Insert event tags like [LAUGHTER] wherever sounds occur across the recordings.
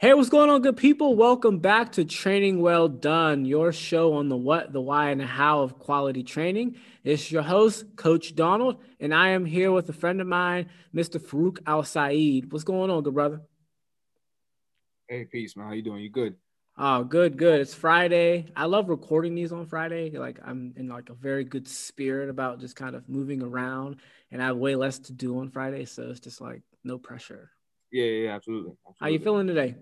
Hey, what's going on, good people? Welcome back to Training Well Done, your show on the what, the why, and the how of quality training. It's your host, Coach Donald, and I am here with a friend of mine, Mr. Farouk Al Saeed. What's going on, good brother? Hey, peace, man. How you doing? You good? Oh, good, good. It's Friday. I love recording these on Friday. Like I'm in like a very good spirit about just kind of moving around, and I have way less to do on Friday, so it's just like no pressure. Yeah, yeah, absolutely. absolutely. How you feeling today?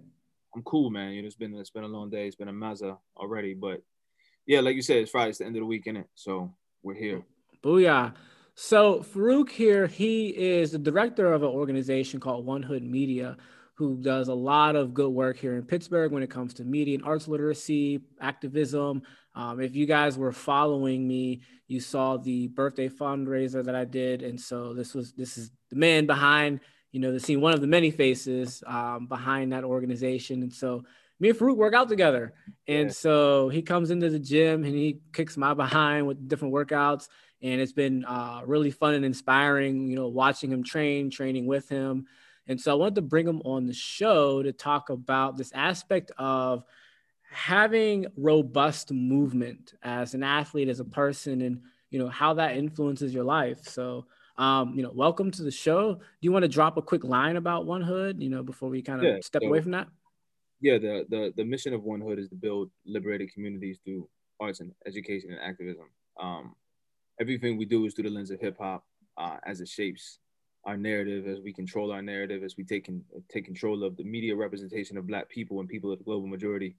I'm cool, man. You know, it's been it's been a long day. It's been a mazza already, but yeah, like you said, it's Friday. It's the end of the week, is it? So we're here. Booyah. So Farouk here, he is the director of an organization called One Hood Media, who does a lot of good work here in Pittsburgh when it comes to media and arts literacy, activism. Um, if you guys were following me, you saw the birthday fundraiser that I did, and so this was this is the man behind you know, the see one of the many faces um, behind that organization. And so me and Farouk work out together. And yeah. so he comes into the gym and he kicks my behind with different workouts. And it's been uh, really fun and inspiring, you know, watching him train, training with him. And so I wanted to bring him on the show to talk about this aspect of having robust movement as an athlete, as a person, and, you know, how that influences your life. So um, you know, welcome to the show. Do you want to drop a quick line about One Hood, you know, before we kind of yeah, step so, away from that? Yeah, the, the the mission of One Hood is to build liberated communities through arts and education and activism. Um, everything we do is through the lens of hip hop, uh, as it shapes our narrative, as we control our narrative, as we take in, take control of the media representation of Black people and people of the global majority.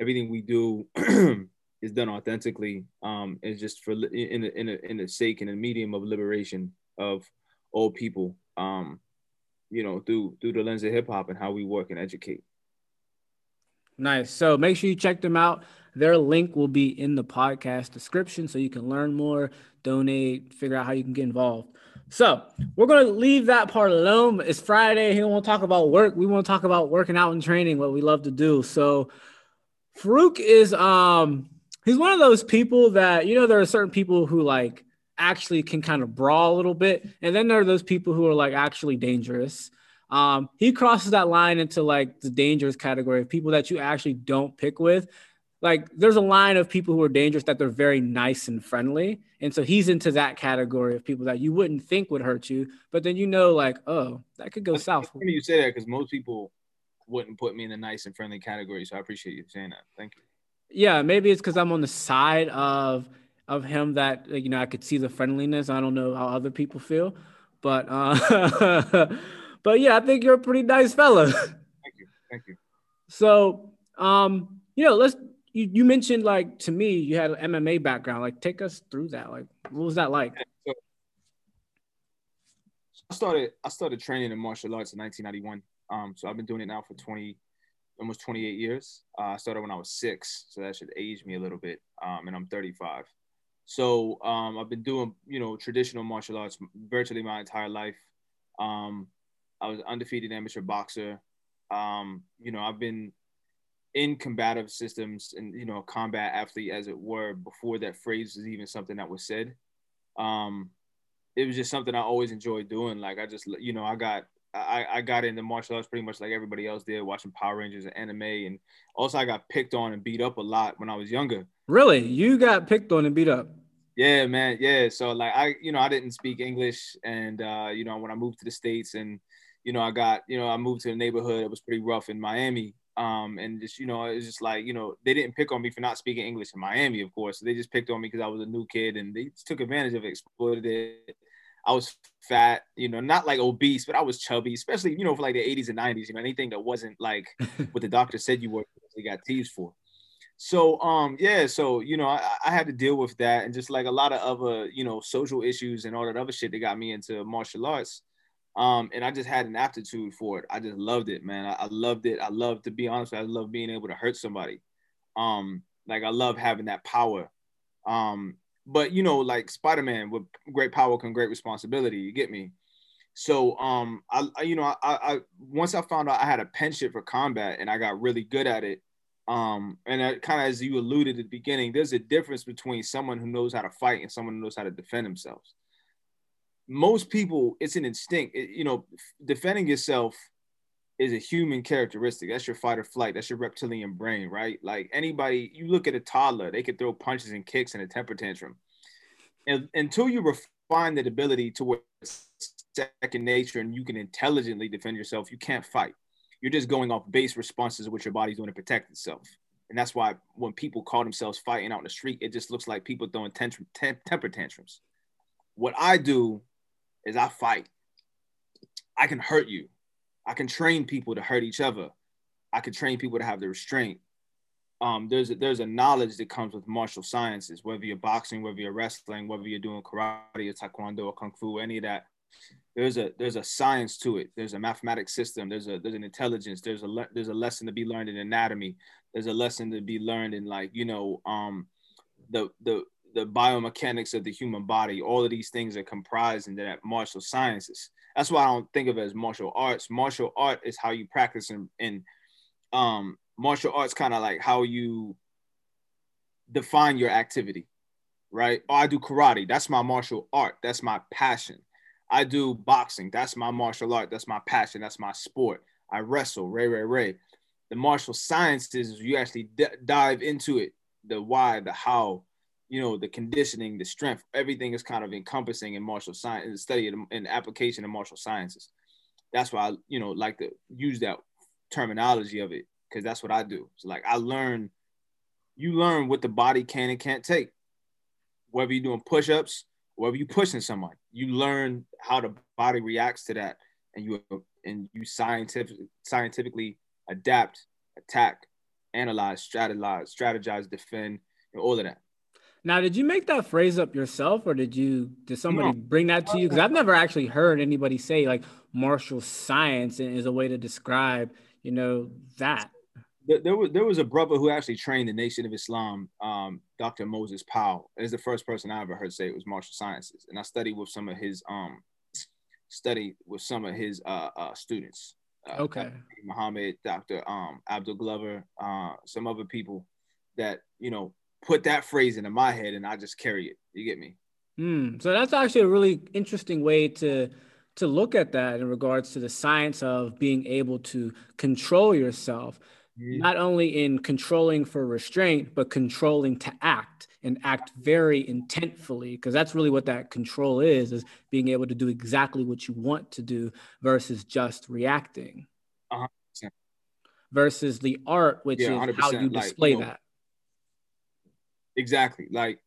Everything we do [CLEARS THROAT] is done authentically. Um, is just for in a, in a, in the sake and a medium of liberation of old people, um, you know, through through the lens of hip hop and how we work and educate. Nice. So make sure you check them out. Their link will be in the podcast description so you can learn more, donate, figure out how you can get involved. So we're gonna leave that part alone. It's Friday. Want to talk about work. We want to talk about working out and training, what we love to do. So Farouk is um he's one of those people that you know there are certain people who like actually can kind of brawl a little bit. And then there are those people who are like actually dangerous. Um, he crosses that line into like the dangerous category of people that you actually don't pick with. Like there's a line of people who are dangerous that they're very nice and friendly. And so he's into that category of people that you wouldn't think would hurt you, but then you know, like, oh, that could go south. You say that because most people wouldn't put me in the nice and friendly category. So I appreciate you saying that. Thank you. Yeah, maybe it's because I'm on the side of of him that you know I could see the friendliness. I don't know how other people feel, but uh, [LAUGHS] but yeah, I think you're a pretty nice fella. [LAUGHS] Thank you, thank you. So um, you know, let's you, you mentioned like to me you had an MMA background. Like, take us through that. Like, what was that like? So, I started I started training in martial arts in 1991. Um, so I've been doing it now for 20, almost 28 years. Uh, I started when I was six, so that should age me a little bit. Um, and I'm 35. So um, I've been doing, you know, traditional martial arts virtually my entire life. Um, I was undefeated amateur boxer. Um, you know, I've been in combative systems and you know, combat athlete as it were before that phrase was even something that was said. Um, it was just something I always enjoyed doing. Like I just, you know, I got I, I got into martial arts pretty much like everybody else did, watching Power Rangers and anime, and also I got picked on and beat up a lot when I was younger. Really? You got picked on and beat up? Yeah, man. Yeah. So like I, you know, I didn't speak English, and uh, you know, when I moved to the states, and you know, I got, you know, I moved to a neighborhood that was pretty rough in Miami. Um, and just you know, it's just like you know, they didn't pick on me for not speaking English in Miami, of course. They just picked on me because I was a new kid, and they took advantage of it, exploited it. I was fat, you know, not like obese, but I was chubby, especially you know for like the 80s and 90s. You know, anything that wasn't like [LAUGHS] what the doctor said you were, you got teased for. So um yeah, so you know, I, I had to deal with that and just like a lot of other, you know, social issues and all that other shit that got me into martial arts. Um, and I just had an aptitude for it. I just loved it, man. I, I loved it. I love to be honest, I love being able to hurt somebody. Um, like I love having that power. Um, but you know, like Spider-Man with great power come great responsibility. You get me? So um, I, I you know, I, I once I found out I had a penchant for combat and I got really good at it um, and kind of as you alluded at the beginning, there's a difference between someone who knows how to fight and someone who knows how to defend themselves. Most people, it's an instinct. It, you know, defending yourself is a human characteristic. That's your fight or flight. That's your reptilian brain, right? Like anybody, you look at a toddler, they could throw punches and kicks and a temper tantrum. And until you refine that ability to second nature and you can intelligently defend yourself, you can't fight. You're just going off base responses of what your body's doing to protect itself. And that's why when people call themselves fighting out in the street, it just looks like people throwing tantrum, temper tantrums. What I do is I fight. I can hurt you. I can train people to hurt each other. I can train people to have the restraint. Um, there's a, there's a knowledge that comes with martial sciences, whether you're boxing, whether you're wrestling, whether you're doing karate or taekwondo or kung fu, any of that. There's a there's a science to it. There's a mathematics system. There's a there's an intelligence. There's a le- there's a lesson to be learned in anatomy. There's a lesson to be learned in like you know um the the the biomechanics of the human body. All of these things are comprised in that martial sciences. That's why I don't think of it as martial arts. Martial art is how you practice and, in um, martial arts, kind of like how you define your activity, right? Oh, I do karate. That's my martial art. That's my passion. I do boxing. That's my martial art. That's my passion. That's my sport. I wrestle. Ray, ray, ray. The martial sciences, you actually d- dive into it, the why, the how, you know the conditioning the strength everything is kind of encompassing in martial science the study and application of martial sciences. That's why i you know like to use that terminology of it because that's what i do. So like i learn you learn what the body can and can't take. Whether you're doing push-ups whether you're pushing someone you learn how the body reacts to that and you and you scientific, scientifically adapt attack analyze strategize strategize defend and all of that now, did you make that phrase up yourself, or did you did somebody no. bring that to you? Because I've never actually heard anybody say like martial science is a way to describe, you know, that. There was there was a brother who actually trained the Nation of Islam, um, Dr. Moses Powell. Is the first person I ever heard say it was martial sciences, and I studied with some of his um, study with some of his uh, uh students. Uh, okay. Muhammad, Dr. Um, Abdul Glover, uh, some other people that you know put that phrase into my head and I just carry it. You get me? Mm, so that's actually a really interesting way to to look at that in regards to the science of being able to control yourself, mm. not only in controlling for restraint, but controlling to act and act very intentfully, because that's really what that control is, is being able to do exactly what you want to do versus just reacting. Uh-huh. Versus the art, which yeah, is how you display like, you know, that Exactly. Like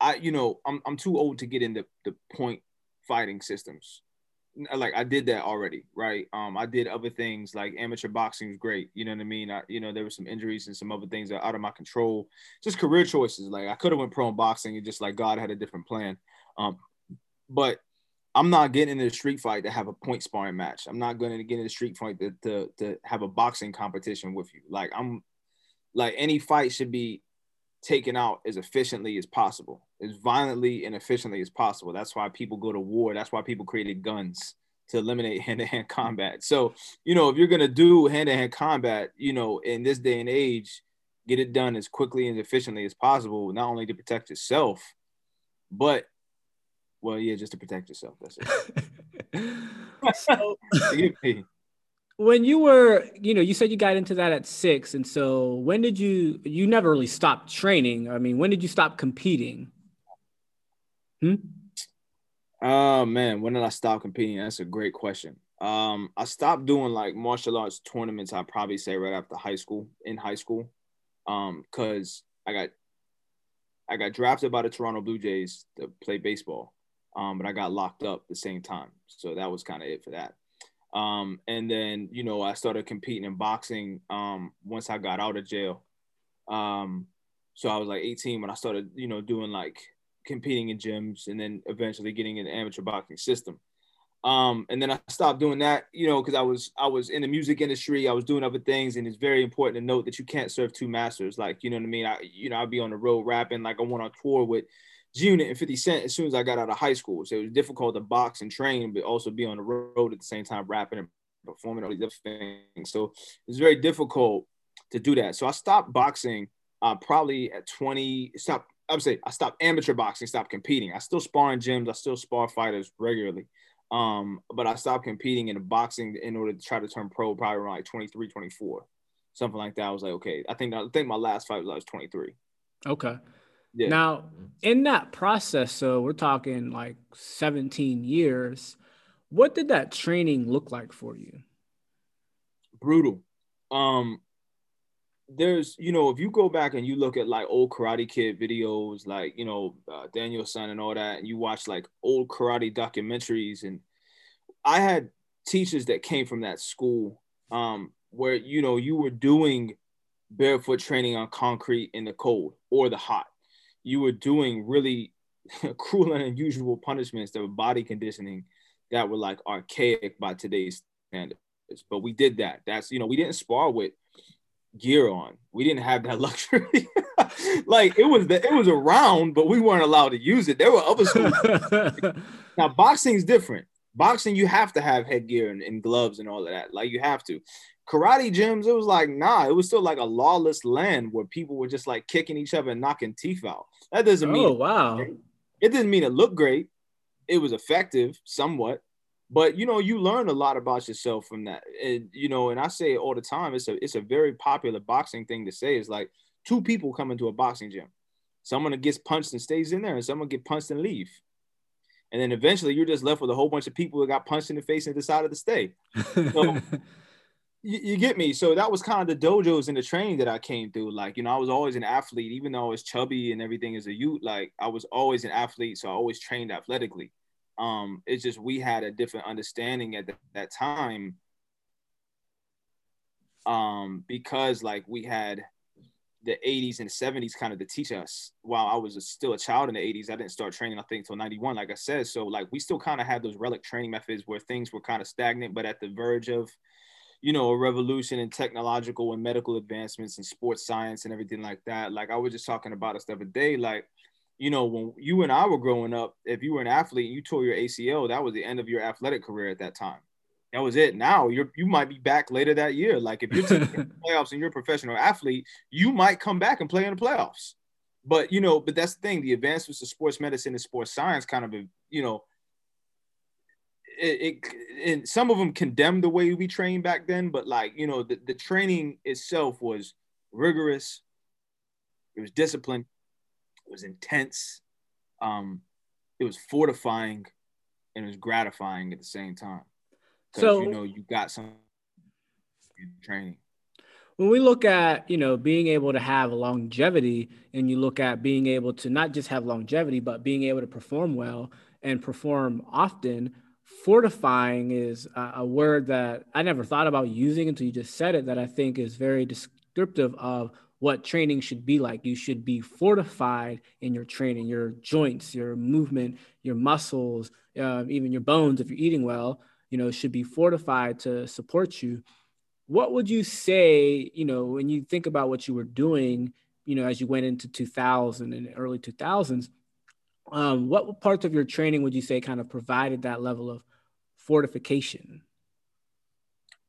I, you know, I'm I'm too old to get into the point fighting systems. Like I did that already, right? Um, I did other things like amateur boxing was great. You know what I mean? I, you know, there were some injuries and some other things that out of my control. Just career choices. Like I could have went pro in boxing and just like God had a different plan. Um, but I'm not getting in a street fight to have a point sparring match. I'm not going to get in a street fight to, to, to have a boxing competition with you. Like I'm like any fight should be taken out as efficiently as possible, as violently and efficiently as possible. That's why people go to war. That's why people created guns to eliminate [LAUGHS] hand-to-hand combat. So, you know, if you're gonna do hand-to-hand combat, you know, in this day and age, get it done as quickly and efficiently as possible, not only to protect yourself, but well, yeah, just to protect yourself. That's it. [LAUGHS] so, [LAUGHS] when you were you know you said you got into that at six and so when did you you never really stopped training. I mean when did you stop competing? Hmm? Oh man when did i stop competing? That's a great question. Um i stopped doing like martial arts tournaments i'd probably say right after high school in high school. Um because i got i got drafted by the toronto blue jays to play baseball um but i got locked up the same time. So that was kind of it for that um, and then, you know, I started competing in boxing um, once I got out of jail. Um, so I was like 18 when I started, you know, doing like competing in gyms and then eventually getting in the amateur boxing system. Um, and then I stopped doing that, you know, because I was I was in the music industry, I was doing other things, and it's very important to note that you can't serve two masters. Like, you know what I mean? I, you know, I'd be on the road rapping, like I went on tour with G Unit and 50 Cent as soon as I got out of high school. So it was difficult to box and train, but also be on the road at the same time, rapping and performing all these other things. So it's very difficult to do that. So I stopped boxing uh, probably at 20. Stop. I would say I stopped amateur boxing, stopped competing. I still spar in gyms. I still spar fighters regularly. Um, but I stopped competing in boxing in order to try to turn pro probably around like 23, 24, something like that. I was like, okay, I think I think my last fight was I was 23. Okay. Yeah. Now, in that process, so we're talking like 17 years. What did that training look like for you? Brutal. Um, there's you know if you go back and you look at like old karate kid videos like you know uh, Daniel-san and all that and you watch like old karate documentaries and i had teachers that came from that school um where you know you were doing barefoot training on concrete in the cold or the hot you were doing really [LAUGHS] cruel and unusual punishments that were body conditioning that were like archaic by today's standards but we did that that's you know we didn't spar with gear on. We didn't have that [LAUGHS] luxury. [LAUGHS] like it was the, it was around, but we weren't allowed to use it. There were other schools. now boxing is different. Boxing, you have to have headgear and, and, gloves and all of that. Like you have to. Karate gyms, it was like nah. It was still like a lawless land where people were just like kicking each other and knocking teeth out. That doesn't mean. Oh wow! It didn't mean it looked great. It was effective somewhat, but you know you learn a lot about yourself from that and you know and i say it all the time it's a it's a very popular boxing thing to say is like two people come into a boxing gym someone that gets punched and stays in there and someone get punched and leave and then eventually you're just left with a whole bunch of people that got punched in the face and decided to stay [LAUGHS] so you, you, get me so that was kind of the dojos and the training that i came through like you know i was always an athlete even though i was chubby and everything as a youth like i was always an athlete so i always trained athletically um, it's just we had a different understanding at the, that time um, because like we had the 80s and 70s kind of to teach us while I was a, still a child in the 80s. I didn't start training, I think, until 91, like I said. So, like, we still kind of had those relic training methods where things were kind of stagnant, but at the verge of, you know, a revolution in technological and medical advancements and sports science and everything like that. Like, I was just talking about it the other day. Like, you know, when you and I were growing up, if you were an athlete and you tore your ACL, that was the end of your athletic career at that time. That was it. Now you're you might be back later that year. Like if you're taking [LAUGHS] the playoffs and you're a professional athlete, you might come back and play in the playoffs. But you know, but that's the thing. The advancements of sports medicine and sports science kind of, you know, it, it and some of them condemned the way we trained back then. But like you know, the, the training itself was rigorous. It was disciplined it was intense. Um, it was fortifying, and it was gratifying at the same time. So you know you got some training. When we look at you know being able to have longevity, and you look at being able to not just have longevity, but being able to perform well and perform often, fortifying is a, a word that I never thought about using until you just said it. That I think is very descriptive of what training should be like. You should be fortified in your training, your joints, your movement, your muscles, uh, even your bones, if you're eating well, you know, should be fortified to support you. What would you say, you know, when you think about what you were doing, you know, as you went into 2000 and early 2000s, um, what parts of your training would you say kind of provided that level of fortification?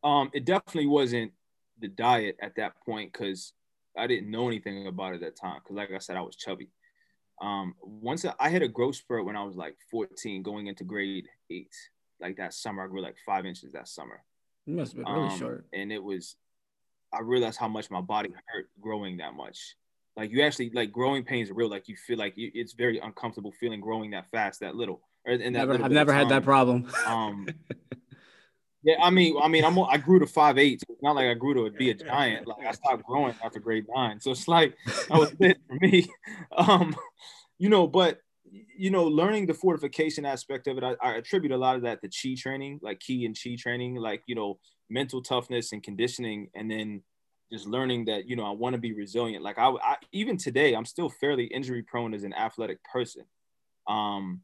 Um, it definitely wasn't the diet at that point because I didn't know anything about it at that time because, like I said, I was chubby. Um, once I, I hit a growth spurt when I was like 14, going into grade eight. Like that summer, I grew like five inches that summer. You must have been really um, short. And it was, I realized how much my body hurt growing that much. Like you actually like growing pains are real. Like you feel like you, it's very uncomfortable feeling growing that fast, that little. Or that never, I've never had that problem. Um, [LAUGHS] Yeah, I mean, I mean, I'm I grew to five eight. So it's not like I grew to be a [LAUGHS] giant. Like I stopped growing after grade nine, so it's like that was it for me. [LAUGHS] Um, you know, but you know, learning the fortification aspect of it, I, I attribute a lot of that to chi training, like ki and chi training, like you know, mental toughness and conditioning, and then just learning that you know I want to be resilient. Like I, I even today, I'm still fairly injury prone as an athletic person. Um,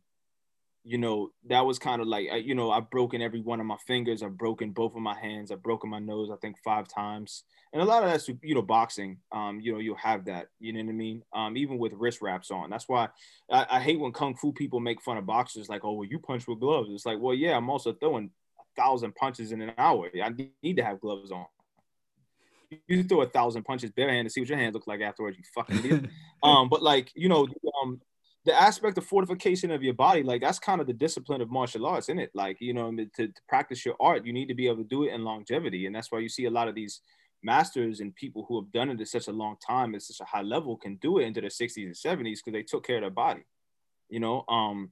you know, that was kind of like, you know, I've broken every one of my fingers. I've broken both of my hands. I've broken my nose, I think five times. And a lot of that's, you know, boxing, um, you know, you'll have that, you know what I mean? Um, even with wrist wraps on. That's why I, I hate when Kung Fu people make fun of boxers like, oh, well, you punch with gloves. It's like, well, yeah, I'm also throwing a thousand punches in an hour. I need to have gloves on. You throw a thousand punches barehanded, see what your hands look like afterwards, you fucking idiot. [LAUGHS] um, but like, you know, um, the aspect of fortification of your body, like that's kind of the discipline of martial arts, isn't it? Like, you know, to, to practice your art, you need to be able to do it in longevity. And that's why you see a lot of these masters and people who have done it at such a long time at such a high level can do it into their 60s and 70s because they took care of their body, you know. Um,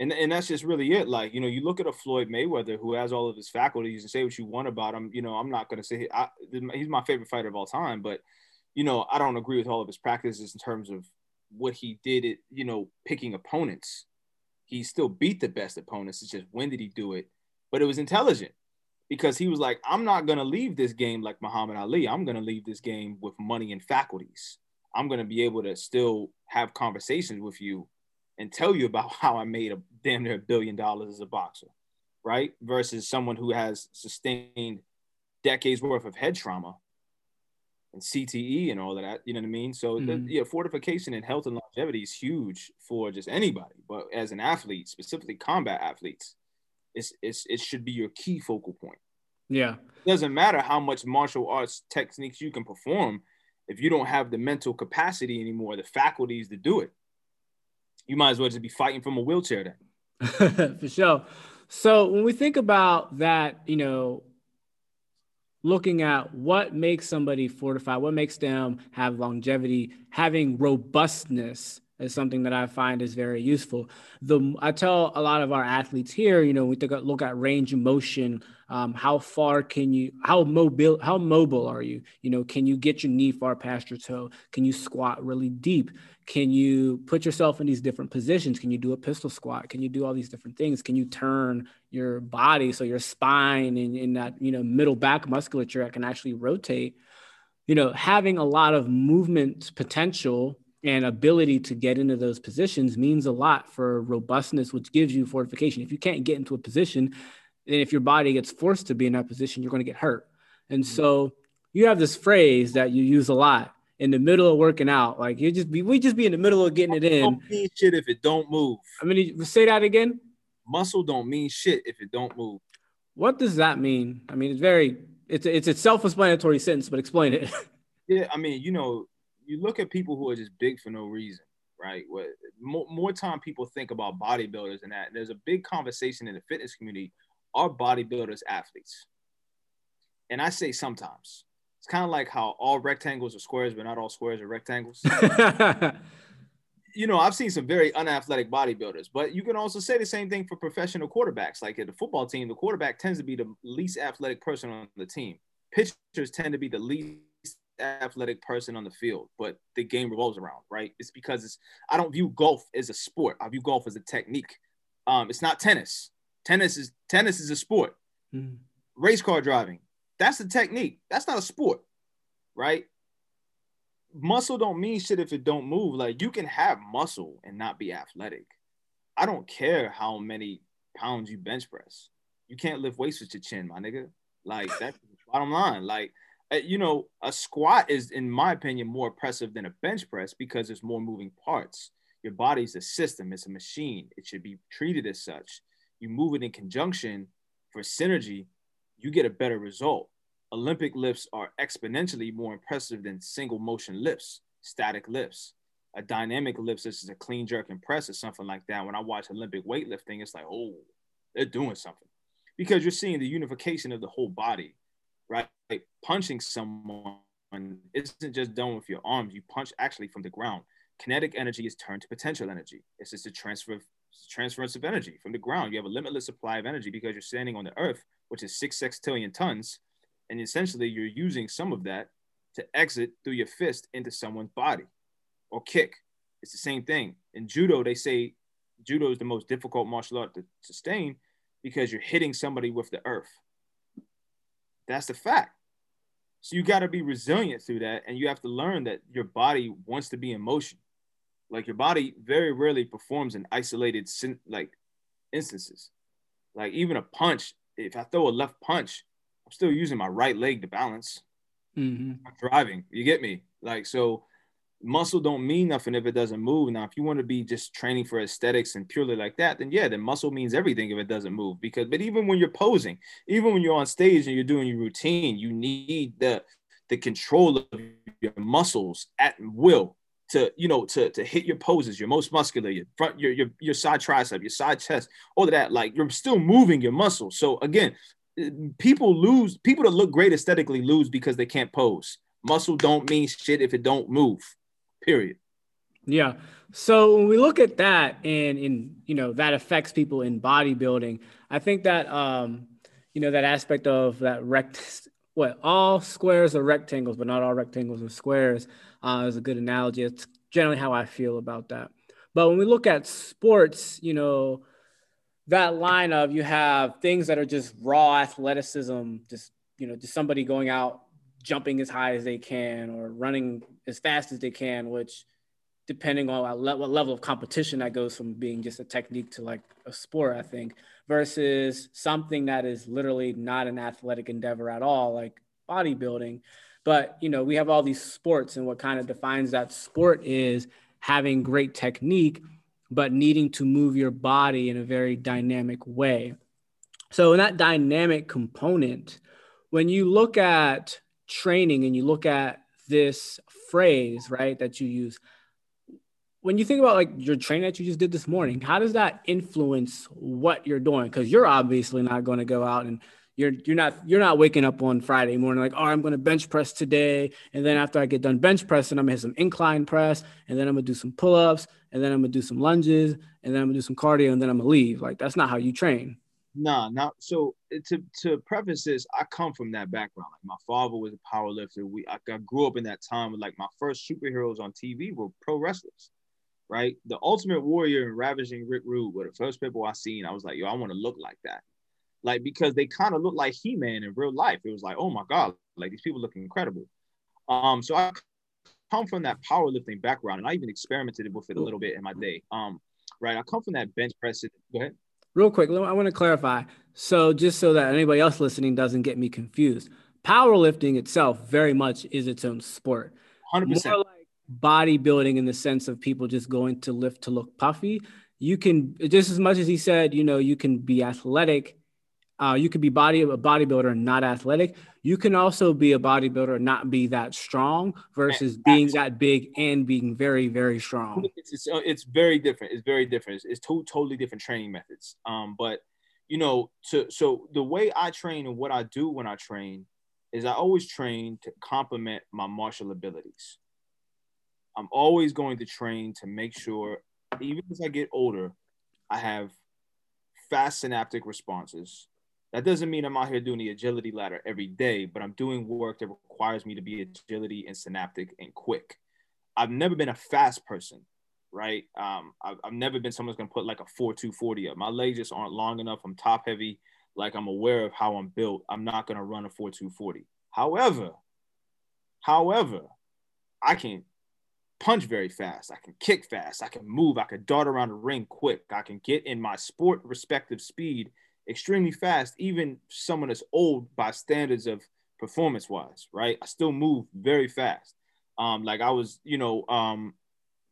and, and that's just really it. Like, you know, you look at a Floyd Mayweather who has all of his faculties and say what you want about him. You know, I'm not going to say I, he's my favorite fighter of all time, but, you know, I don't agree with all of his practices in terms of what he did it, you know, picking opponents. He still beat the best opponents. It's just when did he do it? But it was intelligent because he was like, I'm not gonna leave this game like Muhammad Ali. I'm gonna leave this game with money and faculties. I'm gonna be able to still have conversations with you and tell you about [LAUGHS] how I made a damn near a billion dollars as a boxer, right? Versus someone who has sustained decades worth of head trauma and CTE and all of that. You know what I mean? So mm-hmm. the, yeah, fortification and health and longevity is huge for just anybody. But as an athlete, specifically combat athletes, it's, it's it should be your key focal point. Yeah. It doesn't matter how much martial arts techniques you can perform if you don't have the mental capacity anymore, the faculties to do it. You might as well just be fighting from a wheelchair then. [LAUGHS] for sure. So when we think about that, you know, looking at what makes somebody fortified, what makes them have longevity, having robustness is something that I find is very useful. The I tell a lot of our athletes here, you know, we take a look at range of motion um, how far can you how mobile how mobile are you? You know can you get your knee far past your toe? Can you squat really deep? Can you put yourself in these different positions? Can you do a pistol squat? Can you do all these different things? Can you turn your body so your spine and in that you know middle back musculature can actually rotate? You know having a lot of movement potential and ability to get into those positions means a lot for robustness which gives you fortification if you can't get into a position and if your body gets forced to be in that position, you're going to get hurt. And mm-hmm. so you have this phrase that you use a lot in the middle of working out. Like you just be, we just be in the middle of getting it in. Don't mean shit if it don't move. I mean, say that again. Muscle don't mean shit if it don't move. What does that mean? I mean, it's very, it's it's a self-explanatory sentence, but explain it. [LAUGHS] yeah, I mean, you know, you look at people who are just big for no reason, right? What more, more time people think about bodybuilders and that. There's a big conversation in the fitness community are bodybuilders athletes. And I say sometimes. It's kind of like how all rectangles are squares, but not all squares are rectangles. [LAUGHS] you know, I've seen some very unathletic bodybuilders, but you can also say the same thing for professional quarterbacks. Like at the football team, the quarterback tends to be the least athletic person on the team. Pitchers tend to be the least athletic person on the field, but the game revolves around, right? It's because it's I don't view golf as a sport. I view golf as a technique. Um, it's not tennis. Tennis is tennis is a sport. Mm-hmm. Race car driving, that's a technique. That's not a sport, right? Muscle don't mean shit if it don't move. Like you can have muscle and not be athletic. I don't care how many pounds you bench press. You can't lift weights with your chin, my nigga. Like that's bottom line. Like Uh, you know, a squat is, in my opinion, more oppressive than a bench press because there's more moving parts. Your body's a system, it's a machine. It should be treated as such you move it in conjunction for synergy, you get a better result. Olympic lifts are exponentially more impressive than single motion lifts, static lifts. A dynamic lift, such as a clean jerk and press or something like that. When I watch Olympic weightlifting, it's like, oh, they're doing something because you're seeing the unification of the whole body, right? Like punching someone isn't just done with your arms. You punch actually from the ground. Kinetic energy is turned to potential energy. It's just a transfer of transference of energy from the ground. You have a limitless supply of energy because you're standing on the earth, which is six sextillion tons. And essentially, you're using some of that to exit through your fist into someone's body or kick. It's the same thing. In judo, they say judo is the most difficult martial art to sustain because you're hitting somebody with the earth. That's the fact. So you got to be resilient through that. And you have to learn that your body wants to be in motion. Like your body very rarely performs in isolated like instances. Like even a punch, if I throw a left punch, I'm still using my right leg to balance. Mm-hmm. I'm driving. You get me? Like so muscle don't mean nothing if it doesn't move. Now, if you want to be just training for aesthetics and purely like that, then yeah, then muscle means everything if it doesn't move. Because, but even when you're posing, even when you're on stage and you're doing your routine, you need the the control of your muscles at will to you know to to hit your poses, your most muscular, your front, your your your side tricep, your side chest, all of that. Like you're still moving your muscles. So again, people lose. People that look great aesthetically lose because they can't pose. Muscle don't mean shit if it don't move. Period. Yeah. So when we look at that and in you know that affects people in bodybuilding, I think that um you know that aspect of that rect what all squares are rectangles, but not all rectangles are squares uh, is a good analogy. It's generally how I feel about that. But when we look at sports, you know, that line of you have things that are just raw athleticism, just you know, just somebody going out jumping as high as they can or running as fast as they can, which depending on what level of competition that goes from being just a technique to like a sport, I think, versus something that is literally not an athletic endeavor at all, like bodybuilding. But you know, we have all these sports, and what kind of defines that sport is having great technique, but needing to move your body in a very dynamic way. So, in that dynamic component, when you look at training and you look at this phrase, right, that you use, when you think about like your training that you just did this morning, how does that influence what you're doing? Because you're obviously not going to go out and you're you're not you're not waking up on Friday morning like, oh, I'm going to bench press today, and then after I get done bench pressing, I'm gonna hit some incline press, and then I'm gonna do some pull ups, and then I'm gonna do some lunges, and then I'm gonna do some cardio, and then I'm gonna leave. Like that's not how you train. Nah, not so. To to preface this, I come from that background. Like my father was a power lifter. We I, I grew up in that time. Like my first superheroes on TV were pro wrestlers right? The Ultimate Warrior and Ravishing Rick Rude were the first people I seen. I was like, yo, I want to look like that like because they kind of look like He-Man in real life. It was like, oh my god, like these people look incredible. Um, so I come from that powerlifting background, and I even experimented with it a little bit in my day. Um, right, I come from that bench press. Go ahead. Real quick, I want to clarify. So just so that anybody else listening doesn't get me confused, powerlifting itself very much is its own sport. Hundred percent. Like bodybuilding in the sense of people just going to lift to look puffy. You can just as much as he said, you know, you can be athletic uh, you could be body a bodybuilder and not athletic. You can also be a bodybuilder and not be that strong versus being that big and being very very strong. It's it's, it's very different. It's very different. It's, it's two totally different training methods. Um, but you know, to so the way I train and what I do when I train is I always train to complement my martial abilities. I'm always going to train to make sure, even as I get older, I have fast synaptic responses that doesn't mean I'm out here doing the agility ladder every day, but I'm doing work that requires me to be agility and synaptic and quick. I've never been a fast person, right? Um, I've, I've never been someone's gonna put like a 4 240 up. My legs just aren't long enough. I'm top heavy. Like I'm aware of how I'm built. I'm not gonna run a 4 240. However, however, I can punch very fast. I can kick fast. I can move. I can dart around the ring quick. I can get in my sport respective speed extremely fast, even someone that's old by standards of performance wise, right? I still move very fast. Um, like I was, you know, um,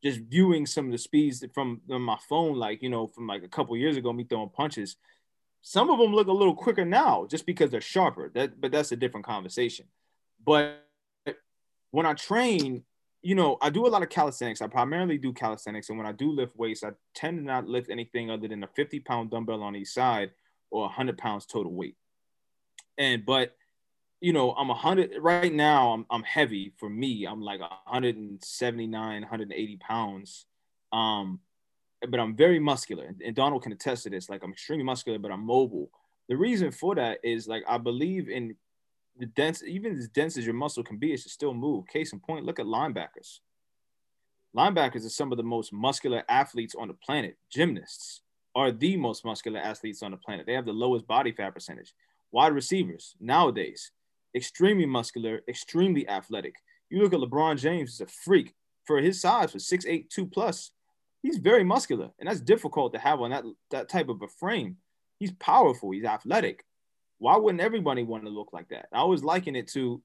just viewing some of the speeds from, from my phone, like, you know, from like a couple years ago, me throwing punches. Some of them look a little quicker now just because they're sharper. That, but that's a different conversation. But when I train, you know, I do a lot of calisthenics. I primarily do calisthenics. And when I do lift weights, I tend to not lift anything other than a 50 pound dumbbell on each side or 100 pounds total weight. And but you know, I'm 100 right now. I'm I'm heavy for me. I'm like 179, 180 pounds. Um, but I'm very muscular, and Donald can attest to this. Like I'm extremely muscular, but I'm mobile. The reason for that is like I believe in the dense, even as dense as your muscle can be, it should still move. Case in point, look at linebackers. Linebackers are some of the most muscular athletes on the planet. Gymnasts, are the most muscular athletes on the planet. They have the lowest body fat percentage. Wide receivers nowadays, extremely muscular, extremely athletic. You look at LeBron James, is a freak for his size, for six eight two plus. He's very muscular, and that's difficult to have on that that type of a frame. He's powerful. He's athletic. Why wouldn't everybody want to look like that? I always liken it to,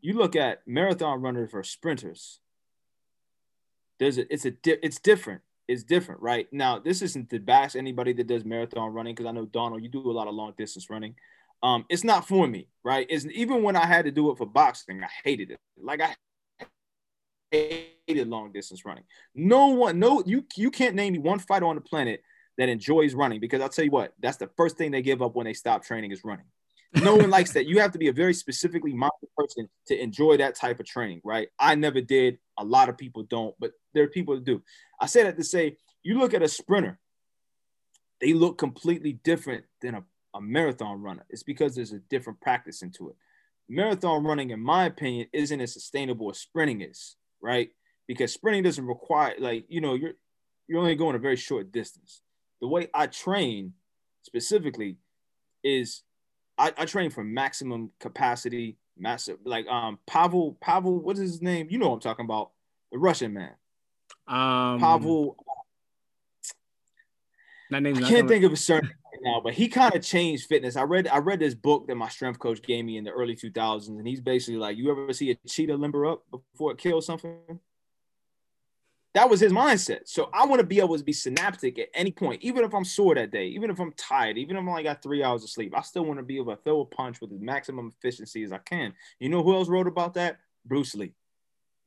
you look at marathon runners or sprinters. There's a, it's a, it's different It's different, right? Now, this isn't to bash anybody that does marathon running because I know Donald, you do a lot of long distance running. Um, it's not for me, right? It's even when I had to do it for boxing, I hated it. Like I hated long distance running. No one, no, you you can't name me one fighter on the planet that enjoys running because I'll tell you what, that's the first thing they give up when they stop training is running. No one likes that. You have to be a very specifically minded person to enjoy that type of training, right? I never did. A lot of people don't, but there are people that do. I say that to say, you look at a sprinter, they look completely different than a, a marathon runner. It's because there's a different practice into it. Marathon running, in my opinion, isn't as sustainable as sprinting is, right? Because sprinting doesn't require, like, you know, you're you're only going a very short distance. The way I train specifically is I, I train for maximum capacity, massive like um Pavel Pavel, what is his name? You know what I'm talking about, the Russian man. Um Pavel. That name. I can't think of a certain now, but he kind of changed fitness. I read I read this book that my strength coach gave me in the early 2000s, and he's basically like, you ever see a cheetah limber up before it kills something? that was his mindset. So I want to be able to be synaptic at any point, even if I'm sore that day, even if I'm tired, even if I only got three hours of sleep. I still want to be able to throw a punch with as maximum efficiency as I can. You know who else wrote about that? Bruce Lee.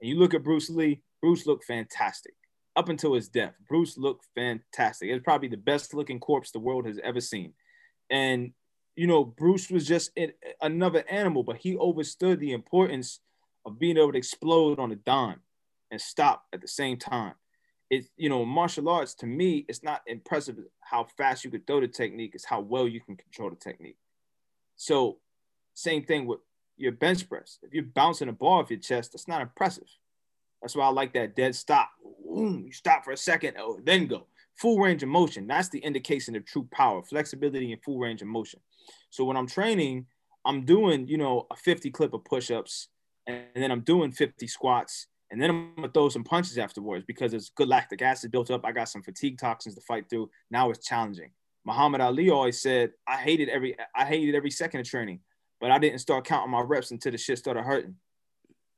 And you look at Bruce Lee, Bruce looked fantastic up until his death. Bruce looked fantastic. It's probably the best looking corpse the world has ever seen. And, you know, Bruce was just another animal, but he understood the importance of being able to explode on a dime and stop at the same time. It's you know, martial arts to me, it's not impressive how fast you could throw the technique, it's how well you can control the technique. So, same thing with your bench press. If you're bouncing a ball off your chest, that's not impressive. That's why I like that dead stop. you stop for a second, oh, then go. Full range of motion. That's the indication of true power, flexibility, and full range of motion. So when I'm training, I'm doing, you know, a 50 clip of push-ups, and then I'm doing 50 squats, and then I'm gonna throw some punches afterwards because there's good lactic acid built up. I got some fatigue toxins to fight through. Now it's challenging. Muhammad Ali always said, I hated every I hated every second of training, but I didn't start counting my reps until the shit started hurting.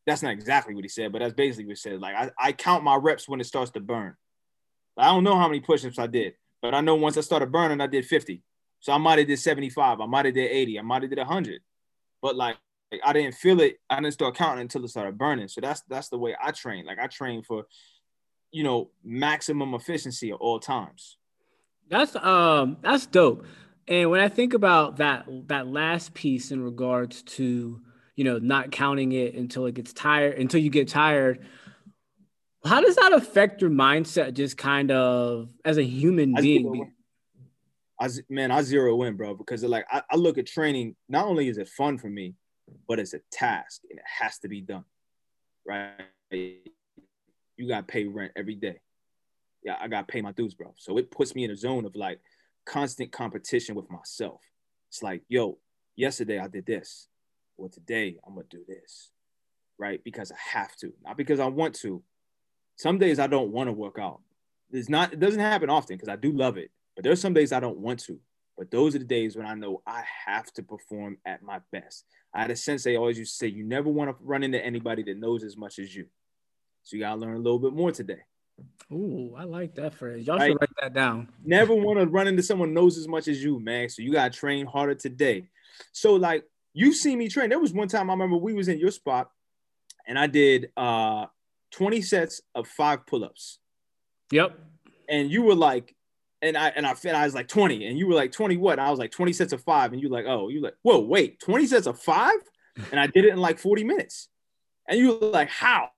That's not exactly what he said, but that's basically what he said. Like I, I count my reps when it starts to burn. I don't know how many push-ups I did, but I know once I started burning, I did 50. So I might have did 75, I might have did 80, I might have did 100. But like like I didn't feel it. I didn't start counting until it started burning. So that's that's the way I train. Like I train for, you know, maximum efficiency at all times. That's um that's dope. And when I think about that that last piece in regards to you know not counting it until it gets tired until you get tired, how does that affect your mindset? Just kind of as a human I being. I, man, I zero in, bro, because like I, I look at training. Not only is it fun for me, but it's a task and it has to be done, right? You got to pay rent every day. Yeah, I got to pay my dues, bro. So it puts me in a zone of like constant competition with myself. It's like, yo, yesterday I did this. Well, today I'm to do this, right? Because I have to, not because I want to. Some days I don't want to work out. It's not, it doesn't happen often because I do love it, but there's some days I don't want to. But those are the days when I know I have to perform at my best. I had a sensei always used to say, you never want to run into anybody that knows as much as you. So you gotta learn a little bit more today. Ooh, I like that phrase. Y'all should write that down. Never want to run into someone knows as much as you, man. So you gotta train harder today. So like you see me train. There was one time I remember we was in your spot, and I did uh 20 sets of five pull-ups. Yep. And you were like, and I and I fit. I was like 20, and you were like 20 what? And I was like 20 sets of five, and you like, oh, you like, whoa, wait, 20 sets of five? And I did it in like 40 minutes. And you were like, how?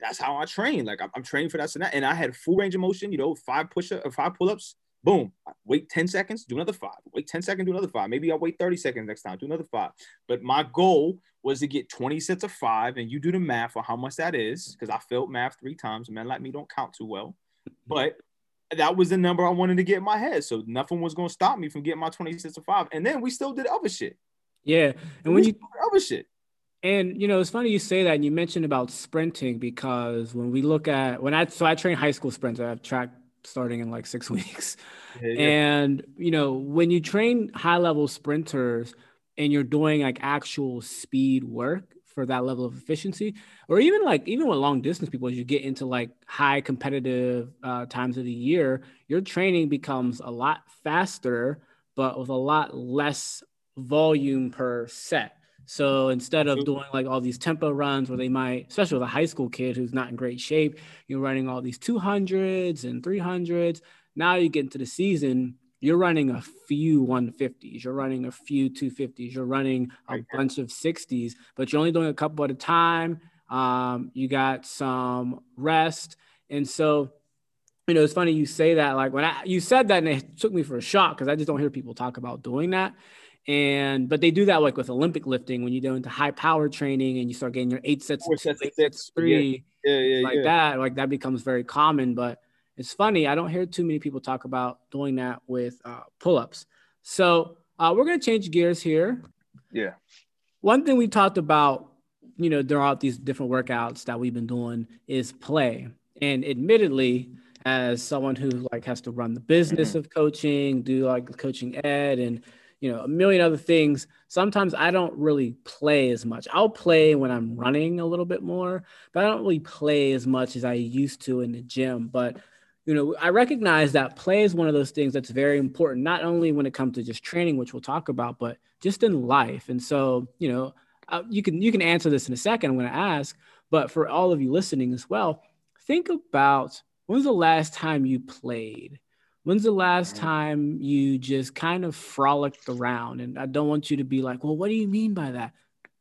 That's how I train. Like I'm, I'm training for that and that. And I had full range of motion, you know, five push up, five pull-ups, boom. Wait 10 seconds, do another five. Wait 10 seconds, do another five. Maybe I'll wait 30 seconds next time, do another five. But my goal was to get 20 sets of five, and you do the math for how much that is, because I failed math three times. Men like me don't count too well. But that was the number I wanted to get in my head. So nothing was going to stop me from getting my 26 to 5. And then we still did other shit. Yeah. And when you other shit. And you know, it's funny you say that. And you mentioned about sprinting because when we look at when I so I train high school sprinter, I have track starting in like six [LAUGHS] weeks. Yeah, yeah. And you know, when you train high level sprinters and you're doing like actual speed work, for that level of efficiency or even like even with long distance people as you get into like high competitive uh, times of the year your training becomes a lot faster but with a lot less volume per set So instead of doing like all these tempo runs where they might, especially with a high school kid who's not in great shape, you're running all these 200s and 300s. Now you get into the season, you're running a few 150s, you're running a few 250s, you're running a bunch of 60s, but you're only doing a couple at a time. Um, you got some rest. And so, you know, it's funny you say that. Like when I, you said that, and it took me for a shock because I just don't hear people talk about doing that and but they do that like with Olympic lifting when you go into high power training and you start getting your eight sets, Four sets eight sets three, yeah. Yeah, yeah, like yeah. that. Like that becomes very common. But it's funny, I don't hear too many people talk about doing that with uh, pull-ups. So uh, we're gonna change gears here. Yeah. One thing we talked about, you know, throughout these different workouts that we've been doing is play. And admittedly, as someone who like has to run the business mm-hmm. of coaching, do like coaching ed and you know, a million other things. Sometimes I don't really play as much. I'll play when I'm running a little bit more, but I don't really play as much as I used to in the gym. But you know, I recognize that play is one of those things that's very important, not only when it comes to just training, which we'll talk about, but just in life. And so, you know, uh, you can you can answer this in a second. I'm going to ask, but for all of you listening as well, think about when's the last time you played When's the last time you just kind of frolicked around? And I don't want you to be like, well, what do you mean by that?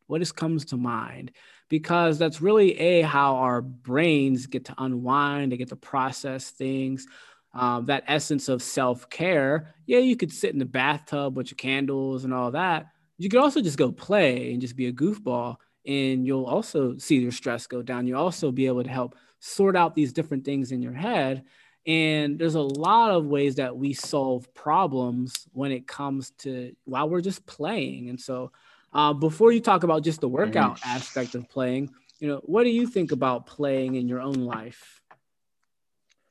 What just comes to mind? Because that's really a how our brains get to unwind, they get to process things. Um, that essence of self care. Yeah, you could sit in the bathtub with your candles and all that. You could also just go play and just be a goofball, and you'll also see your stress go down. You'll also be able to help sort out these different things in your head and there's a lot of ways that we solve problems when it comes to while we're just playing. And so, uh, before you talk about just the workout mm-hmm. aspect of playing, you know, what do you think about playing in your own life?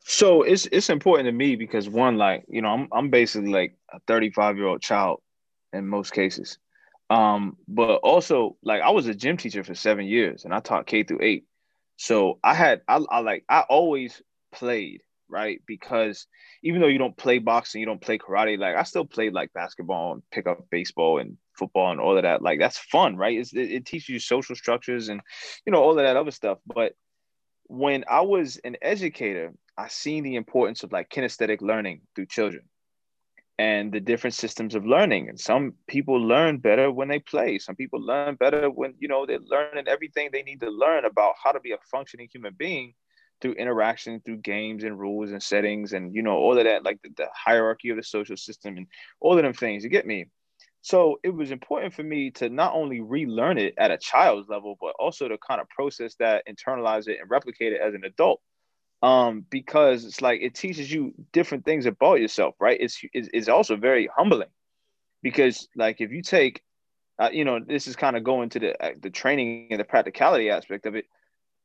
So it's it's important to me because one, like you know, I'm I'm basically like a 35 year old child in most cases, um, but also like I was a gym teacher for seven years and I taught K through eight, so I had I, I like I always played right? Because even though you don't play boxing, you don't play karate, like I still played like basketball and pick up baseball and football and all of that. Like that's fun, right? It, it teaches you social structures and you know all of that other stuff. But when I was an educator, I seen the importance of like kinesthetic learning through children and the different systems of learning. And some people learn better when they play. Some people learn better when, you know, they're learning everything they need to learn about how to be a functioning human being through interaction through games and rules and settings and you know all of that like the, the, hierarchy of the social system and all of them things you get me? So it was important for me to not only relearn it at a child's level but also to kind of process that internalize it and replicate it as an adult. Um because it's like it teaches you different things about yourself right? It's it's, it's also very humbling. Because like if you take uh, you know this is kind of going to the uh, the training and the practicality aspect of it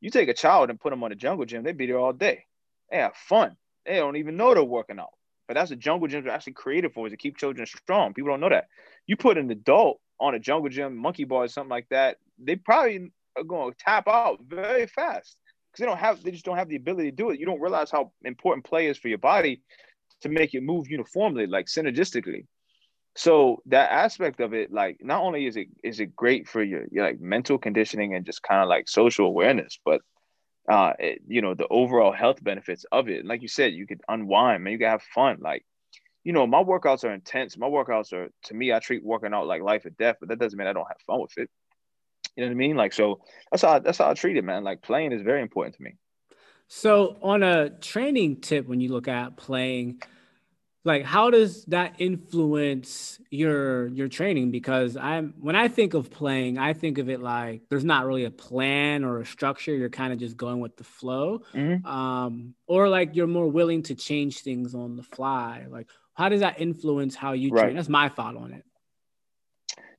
you take a child and put them on a jungle gym, they be there all day. They have fun. They don't even know they're working out. But that's what jungle gyms are actually created for, is to keep children strong. People don't know that. You put an adult on a jungle gym, monkey bar, something like that, they probably are going to tap out very fast because they don't have, they just don't have the ability to do it. You don't realize how important play is for your body to make it move uniformly, like synergistically so that aspect of it like not only is it is it great for your, your like mental conditioning and just kind of like social awareness but uh it, you know the overall health benefits of it. Like you said you could unwind man you can have fun. Like you know my workouts are intense. My workouts are to me i treat working out like life or death but that doesn't mean i don't have fun with it. You know what i mean? Like so that's how that's how i treat it man. Like playing is very important to me. So on a training tip when you look at playing like how does that influence your your training? Because i'm when i think of playing i think of it like there's not really a plan or a structure. You're kind of just going with the flow. Mm-hmm. um or like you're more willing to change things on the fly. Like how does that influence how you right. train that's my thought on it.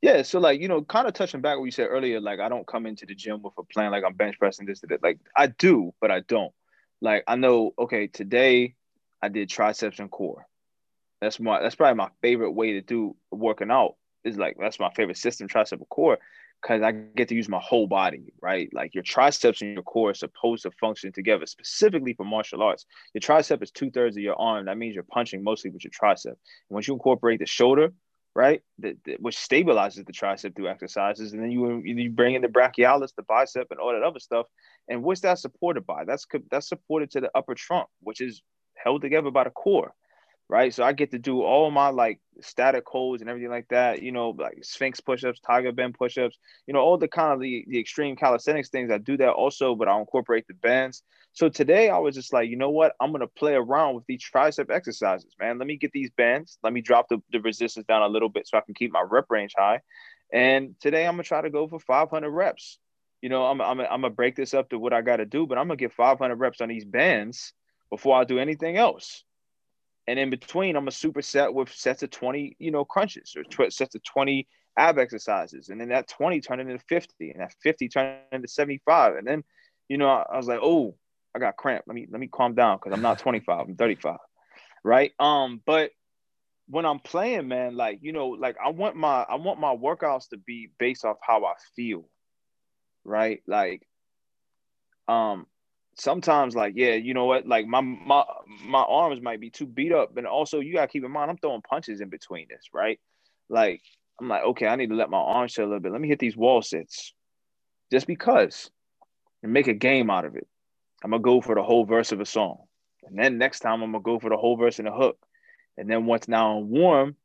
Yeah so like you know kind of touching back what you said earlier like i don't come into the gym with a plan like i'm bench pressing this to that like i do but i don't. Like i know okay today i did triceps and core that's my that's probably my favorite way to do working out. Is like that's my favorite system, tricep core, because I get to use my whole body, right? Like your triceps and your core are supposed to function together, specifically for martial arts. Your tricep is two thirds of your arm. That means you're punching mostly with your tricep. Once you incorporate the shoulder right? That, that, which stabilizes the tricep through exercises, and then you you bring in the brachialis, the bicep, and all that other stuff. And what's that supported by? That's that's supported to the upper trunk, which is held together by the core right? So I get to do all my like static holds and everything like that, you know, like Sphinx push-ups, Tiger Bend push-ups, you know, all the kind of the, the extreme calisthenics things. I do that also, but I'll incorporate the bands. So today I was just like, you know what? I'm gonna play around with these tricep exercises, man. Let me get these bands, Let me drop the, the resistance down a little bit so I can keep my rep range high. And today I'm gonna try to go for 500 reps. You know, I'm I'm I'm gonna break this up to what I got to do, but I'm gonna get 500 reps on these bands before I do anything else. And in between, I'm a superset with sets of 20, you know, crunches or tw- sets of 20 ab exercises. And then that 20 turned into 50 and that 50 turned into 75. And then, you know, I, I was like, oh, I got cramp. Let me let me calm down because I'm not 25, I'm 35. Right. Um, but when I'm playing, man, like, you know, like I want my I want my workouts to be based off how I feel. Right. Like, um, sometimes like yeah you know what? Like my my my arms might be too beat up. And also you gotta keep in mind i'm throwing punches in between this right? Like i'm like okay i need to let my arms chill a little bit. Let me hit these wall sits just because and make a game out of it. I'm gonna go for the whole verse of a song. And then next time i'm gonna go for the whole verse and the hook. And then once now i'm warm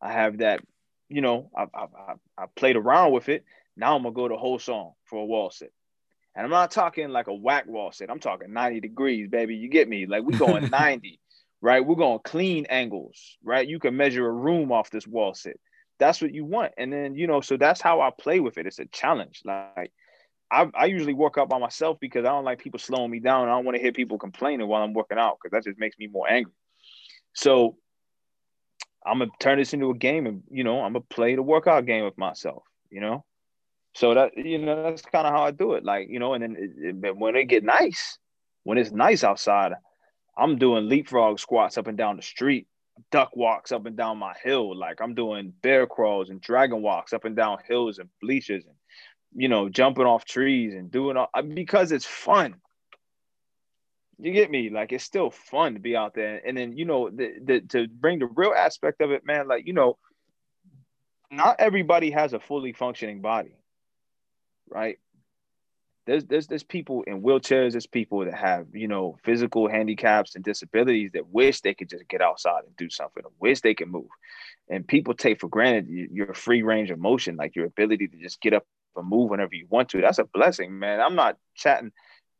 i have that you know i i, I played around with it. Now i'm gonna go the whole song for a wall sit and I'm not talking like a whack wall sit. I'm talking 90 degrees, baby. You get me? Like we going [LAUGHS] 90, right? We're going clean angles, right? You can measure a room off this wall sit. That's what you want. And then, you know, so that's how I play with it. It's a challenge. Like I, I usually work out by myself because I don't like people slowing me down. I don't want to hear people complaining while I'm working out because that just makes me more angry. So I'm gonna turn this into a game and you know, I'm gonna play the workout game with myself, you know. So that you know that's kind of how I do it. Like you know, and then it, it, when it get nice, when it's nice outside, I'm doing leapfrog squats up and down the street, duck walks up and down my hill. Like I'm doing bear crawls and dragon walks up and down hills and bleachers and you know jumping off trees and doing all uh, because it's fun. You get me? Like it's still fun to be out there, and then you know the, the to bring the real aspect of it, man. Like you know, not everybody has a fully functioning body right? There's there's there's people in wheelchairs, there's people that have, you know, physical handicaps and disabilities that wish they could just get outside and do something, wish they could move. And people take for granted your free range of motion, like your ability to just get up and move whenever you want to. That's a blessing, man. I'm not chatting,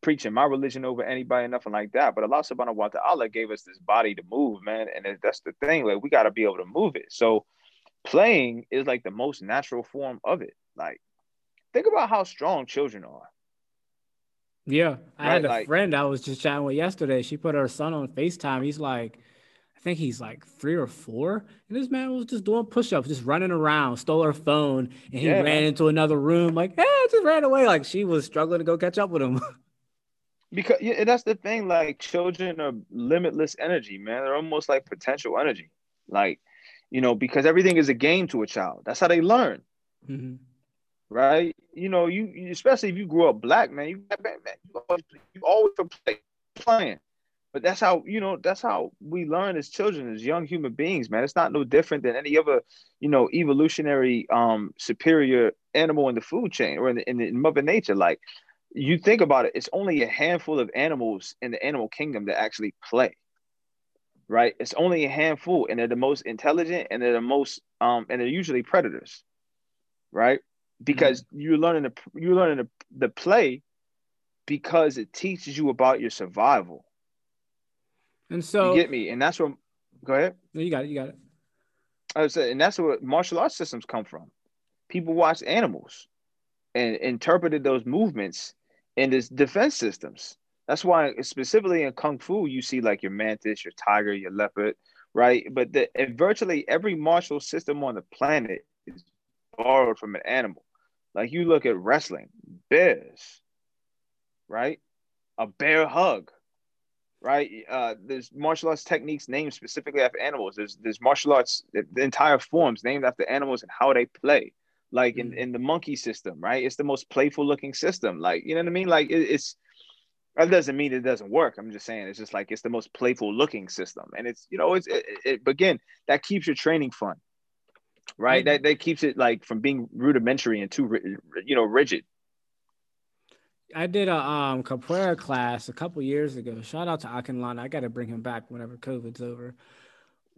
preaching my religion over anybody, nothing like that. But Allah subhanahu wa ta'ala gave us this body to move, man. And that's the thing. Like we gotta be able to move it. So playing is like the most natural form of it. Like think about how strong children are. Yeah, I had a like, friend I was just chatting with yesterday. She put her son on Facetime. He's like, I think he's like three or four, and this man was just doing push-ups, just running around. Stole her phone, and he yeah, ran man. into another room. Like, yeah, just ran away. Like she was struggling to go catch up with him. [LAUGHS] because yeah, that's the thing. Like children are limitless energy, man. They're almost like potential energy. Like, you know, because everything is a game to a child. That's how they learn. Mm-hmm right? You know, you especially if you grew up black, man, you man, you always, you always play, playing. But that's how you know that's how we learn as children, as young human beings, man. It's not no different than any other, you know, evolutionary um superior animal in the food chain or in, the, in, the, in Mother Nature. Like you think about it, it's only a handful of animals in the animal kingdom that actually play. Right? It's only a handful, and they're the most intelligent, and they're the most um, and they're usually predators. Right? Because mm-hmm. you're learning the you're learning the, the play because it teaches you about your survival. And so you get me, and that's what. Go ahead. No, you got it. You got it. I was saying, and that's where martial arts systems come from. People watch animals and interpreted those movements in this defense systems. That's why specifically in kung fu you see like your mantis, your tiger, your leopard, right? But the, virtually every martial system on the planet is borrowed from an animal. Like you look at wrestling, bears, right? A bear hug, right? Uh, there's martial arts techniques named specifically after animals. There's there's martial arts, the entire forms named after animals and how they play. Like in, mm. in the monkey system, right? It's the most playful looking system. Like, you know what I mean? Like it, it's that doesn't mean it doesn't work. I'm just saying it's just like it's the most playful looking system. And it's, you know, it's it, it, again, that keeps your training fun right? That that keeps it like from being rudimentary and too you know rigid. I did a um capoeira class a couple years ago. Shout out to Akinlana. I got to bring him back whenever COVID's over.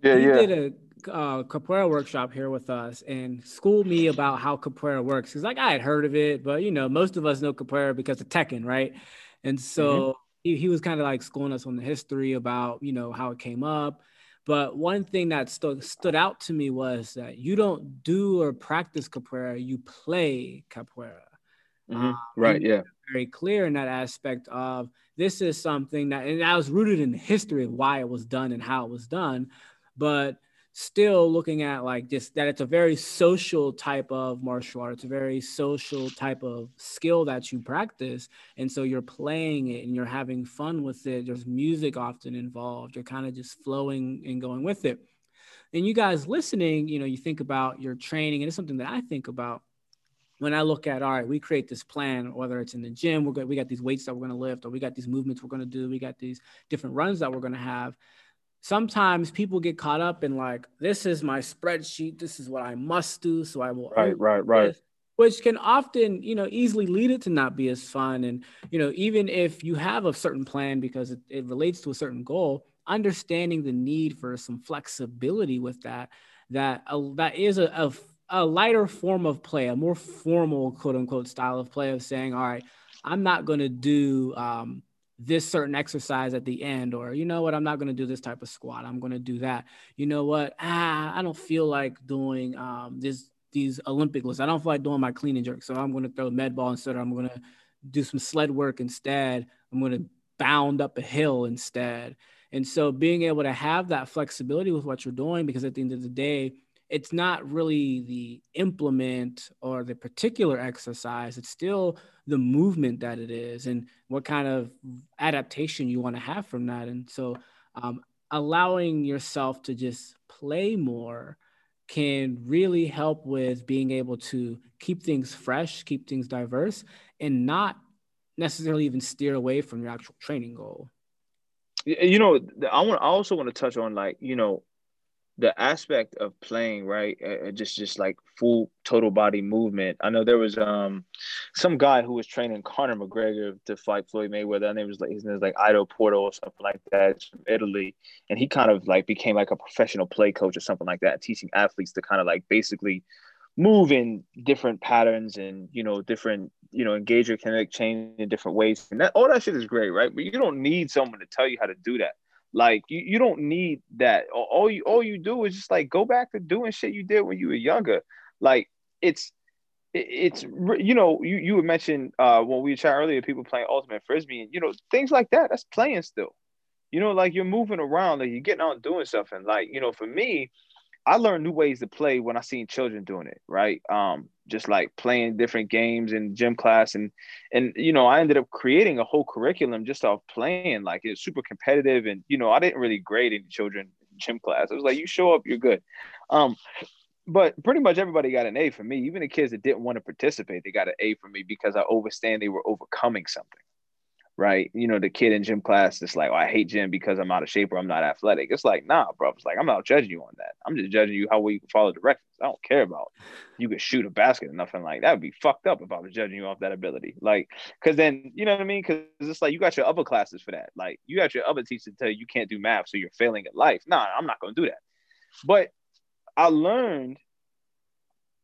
Yeah, he yeah. did a uh, capoeira workshop here with us and schooled me about how capoeira works. Because like I had heard of it, but you know most of us know capoeira because of Tekken, right? And so mm-hmm. he, he was kind of like schooling us on the history about you know how it came up. But one thing that stood stood out to me was that you don't do or practice capoeira, you play capoeira. Mm-hmm. Um, right. Yeah. Very clear in that aspect of this is something that, and that was rooted in the history of why it was done and how it was done, but still looking at like just that it's a very social type of martial art. It's a very social type of skill that you practice. And so you're playing it and you're having fun with it. There's music often involved. You're kind of just flowing and going with it. And you guys listening, you know, you think about your training, and it's something that I think about when I look at, all right, we create this plan, whether it's in the gym, we're good, we got these weights that we're going to lift, or we got these movements we're going to do, we got these different runs that we're going to have. Sometimes people get caught up in like, this is my spreadsheet, this is what I must do, so I will. Right, right, right. This, which can often, you know, easily lead it to not be as fun. And, you know, even if you have a certain plan because it, it relates to a certain goal, understanding the need for some flexibility with that, that uh, that is a, a a lighter form of play, a more formal quote unquote style of play of saying, all right, I'm not going to do um, this certain exercise at the end, or you know what, I'm not going to do this type of squat. I'm going to do that. You know what? Ah, I don't feel like doing um, this these Olympic lifts. I don't feel like doing my clean and jerk, so I'm going to throw med ball instead. Or I'm going to do some sled work instead. I'm going to bound up a hill instead. And so being able to have that flexibility with what you're doing, because at the end of the day, it's not really the implement or the particular exercise it's still the movement that it is and what kind of adaptation you want to have from that. And so um, allowing yourself to just play more can really help with being able to keep things fresh keep things diverse and not necessarily even steer away from your actual training goal. You know i want i also want to touch on like you know the aspect of playing right uh, just just like full total body movement. I know there was um some guy who was training conor mcgregor to fight floyd mayweather. Name was like his name was like Ido Portal or something like that from italy. And he kind of like became like a professional play coach or something like that teaching athletes to kind of like basically move in different patterns and you know different you know engage your kinetic chain in different ways. And that all that shit is great right? But you don't need someone to tell you how to do that like you, you don't need that. All you all you do is just like go back to doing shit you did when you were younger. Like it's it's you know you you would mention uh when we were chat earlier people playing ultimate frisbee and you know things like that that's playing still you know like you're moving around like you're getting out and doing something like you know for me I learned new ways to play when I seen children doing it, right? Um, just like playing different games in gym class, and and you know, I ended up creating a whole curriculum just off playing. Like it's super competitive, and you know, I didn't really grade any children in gym class. It was like you show up, you're good. Um, but pretty much everybody got an A for me. Even the kids that didn't want to participate, they got an A for me because I understand they were overcoming something right? You know, the kid in gym class is like, oh, I hate gym because I'm out of shape or I'm not athletic. It's like, nah, bro. It's like I'm not judging you on that. I'm just judging you how well you can follow directions. I don't care about you could shoot a basket or nothing like that. Would be fucked up if I was judging you off that ability. Like, cause then you know what I mean? Cause it's like you got your other classes for that. Like you got your other teachers tell you you can't do math, so you're failing at life. Nah, I'm not gonna do that. But I learned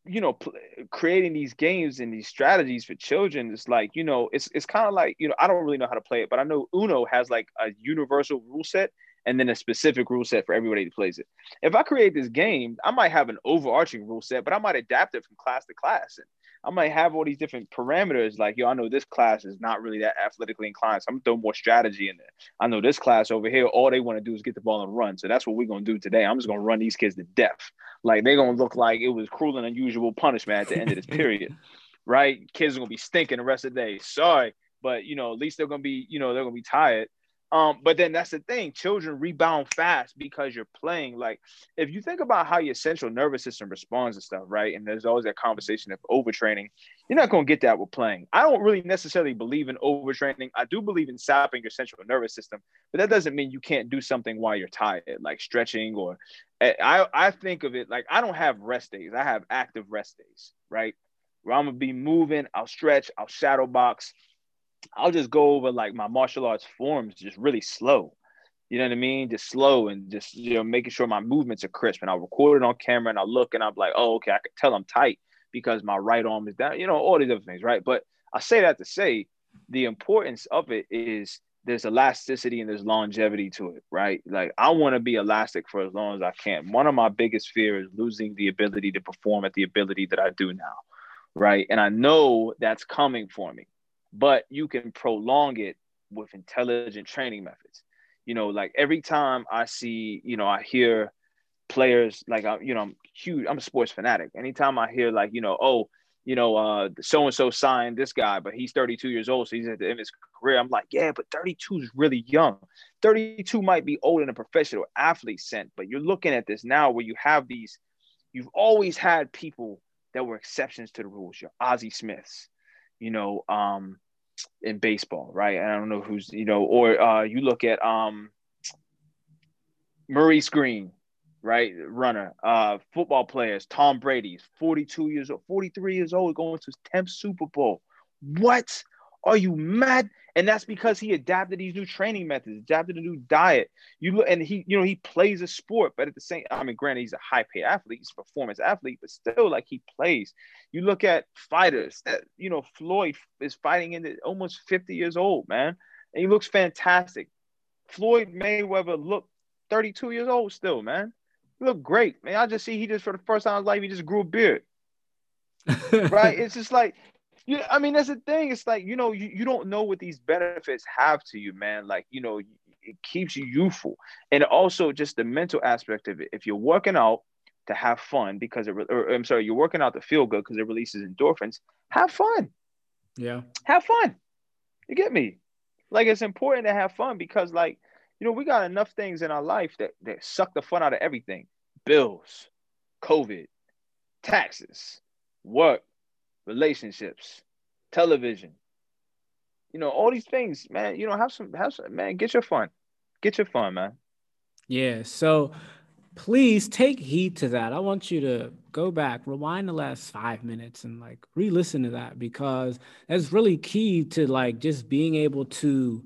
you know pl- creating these games and these strategies for children is like you know it's it's kind of like you know I don't really know how to play it but I know Uno has like a universal rule set and then a specific rule set for everybody that plays it. If I create this game, I might have an overarching rule set, but I might adapt it from class to class. And I might have all these different parameters. Like, yo, I know this class is not really that athletically inclined, so I'm throwing more strategy in there. I know this class over here, all they want to do is get the ball and run. So that's what we're gonna do today. I'm just gonna run these kids to death. Like they're gonna look like it was cruel and unusual punishment at the end of this period. [LAUGHS] Right? Kids are gonna be stinking the rest of the day. Sorry, but you know, at least they're gonna be, you know, they're gonna be tired Um, but then that's the thing, children rebound fast because you're playing. Like if you think about how your central nervous system responds to stuff, right? And there's always that conversation of overtraining. You're not gonna get that with playing. I don't really necessarily believe in overtraining. I do believe in sapping your central nervous system, but that doesn't mean you can't do something while you're tired, like stretching or I, I think of it like I don't have rest days. I have active rest days, right? Where I'm gonna be moving, I'll stretch, I'll shadow box, I'll just go over like my martial arts forms just really slow. You know what I mean? Just slow and just you know making sure my movements are crisp. And I'll record it on camera and I'll look and I'm like, oh, okay, I can tell I'm tight because my right arm is down. You know, all these other things, right? But I say that to say the importance of it is there's elasticity and there's longevity to it, right? Like I want to be elastic for as long as I can. One of my biggest fears is losing the ability to perform at the ability that I do now, right? And I know that's coming for me but you can prolong it with intelligent training methods. You know, like every time I see, you know, I hear players like, I, you know, I'm huge, I'm a sports fanatic. Anytime I hear like, you know, oh, you know, uh, so and so signed this guy, but he's 32 years old, so he's at the end of his career. I'm like, yeah, but 32 is really young. 32 might be old in a professional athlete sent, but you're looking at this now where you have these, you've always had people that were exceptions to the rules. Your Ozzie Smiths, you know, um, in baseball, right? I don't know who's, you know, or uh, you look at um, Maurice Greene, right? Runner, uh, football players, Tom Brady's 42 years old, 43 years old, going to his 10th Super Bowl. What? Are you mad? And that's because he adapted these new training methods, adapted a new diet. You look, and he, you know, he plays a sport, but at the same, I mean, granted, he's a high paid athlete, he's a performance athlete, but still, like he plays. You look at fighters that, you know, Floyd is fighting in the, almost 50 years old, man, and he looks fantastic. Floyd Mayweather looked 32 years old still, man. He looked great, man. I just see he just for the first time in his life, he just grew a beard. [LAUGHS] right? It's just like yeah, I mean that's the thing. It's like you know you, you don't know what these benefits have to you, man. Like you know it keeps you youthful, and also just the mental aspect of it. If you're working out to have fun because it, or, I'm sorry, you're working out to feel good because it releases endorphins. Have fun. Yeah. Have fun. You get me? Like it's important to have fun because like you know we got enough things in our life that that suck the fun out of everything. Bills, COVID, taxes, work, relationships, television. You know, all these things, man. You know, have some, have some, man. Get your fun, get your fun, man. Yeah. So, please take heed to that. I want you to go back, rewind the last five minutes, and like re-listen to that because that's really key to like just being able to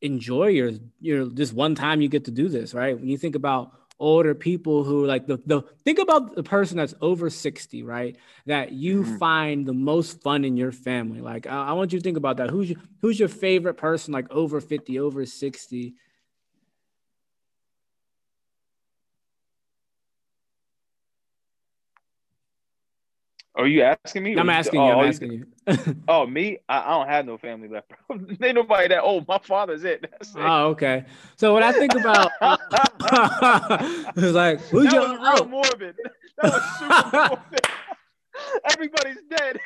enjoy your your this one time you get to do this. Right? When you think about older people who like the, the think about the person that's over 60 right? That you mm-hmm. find the most fun in your family. Like I, I, want you to think about that. Who's your, who's your favorite person like over 50 over 60 Are you asking me? I'm asking you. Oh, I'm asking you. [LAUGHS] [LAUGHS] oh, me? I, I, don't have no family left. [LAUGHS] Ain't nobody that old. My father's it. it. Oh, okay. So when I think about, it's like who's that your? Was real oh. morbid. That was super morbid. Everybody's dead.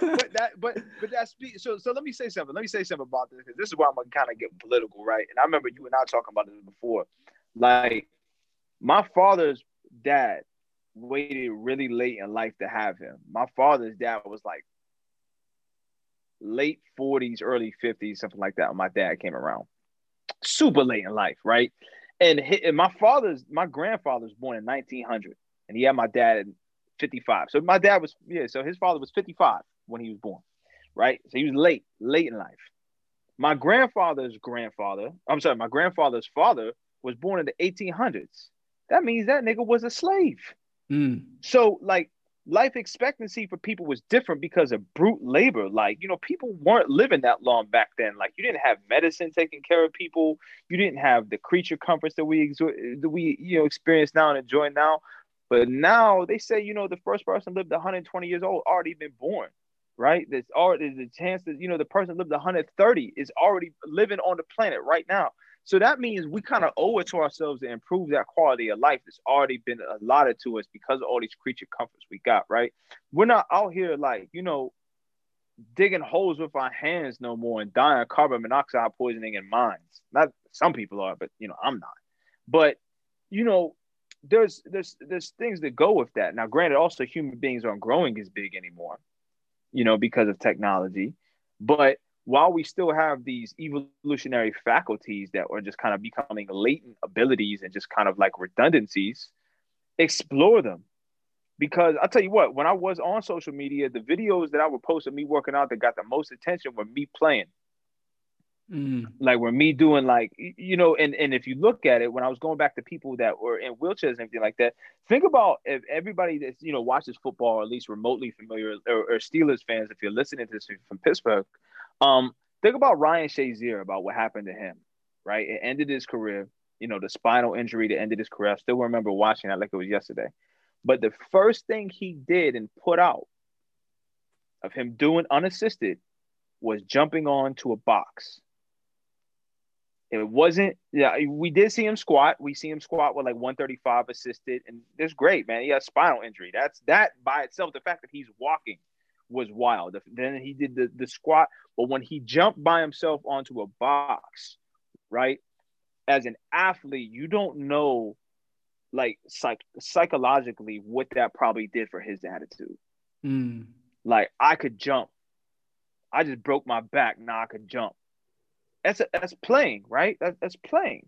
but that, but but that's so. So let me say something. Let me say something about this this is why I'm gonna kind of get political, right? And I remember you and I talking about this before. Like my father's dad waited really late in life to have him. My father's dad was like late 40s, early 50s, something like that when my dad came around. Super late in life, right? And, and my father's, my grandfather was born in 1900, and he had my dad in 55. So my dad was, yeah, so his father was 55 when he was born, right? So he was late, late in life. My grandfather's grandfather, I'm sorry, my grandfather's father was born in the 1800s. That means that nigga was a slave. Mm. So like life expectancy for people was different because of brute labor. Like, you know, people weren't living that long back then. Like you didn't have medicine taking care of people. You didn't have the creature comforts that we that we, you know, experience now and enjoy now. But now they say, you know, the first person lived 120 years old already been born, right? There's already the chance that, you know, the person lived 130 is already living on the planet right now. So that means we kind of owe it to ourselves to improve that quality of life that's already been allotted to us because of all these creature comforts we got, right? We're not out here like, you know, digging holes with our hands no more and dying of carbon monoxide poisoning in mines. Not some people are, but you know, I'm not. But you know, there's there's there's things that go with that. Now, granted, also human beings aren't growing as big anymore, you know, because of technology. But while we still have these evolutionary faculties that are just kind of becoming latent abilities and just kind of like redundancies, explore them. Because I'll tell you what, when I was on social media, the videos that I would post of me working out that got the most attention were me playing. Mm. Like were me doing like you know, and and if you look at it, when I was going back to people that were in wheelchairs and everything like that, think about if everybody that you know watches football or at least remotely familiar or, or Steelers fans, if you're listening to this from Pittsburgh, um, think about Ryan Shazier about what happened to him. Right, it ended his career. You know, the spinal injury that ended his career. I still remember watching that like it was yesterday. But the first thing he did and put out of him doing unassisted was jumping onto a box it wasn't, yeah, we did see him squat. We see him squat with like 135 assisted, and that's great, man. He has spinal injury. That's that by itself. The fact that he's walking was wild. Then he did the, the squat, but when he jumped by himself onto a box, right? As an athlete, you don't know like psych- psychologically what that probably did for his attitude. Mm. Like I could jump. I just broke my back. Now I could jump that's a, that's playing, right? That, that's playing.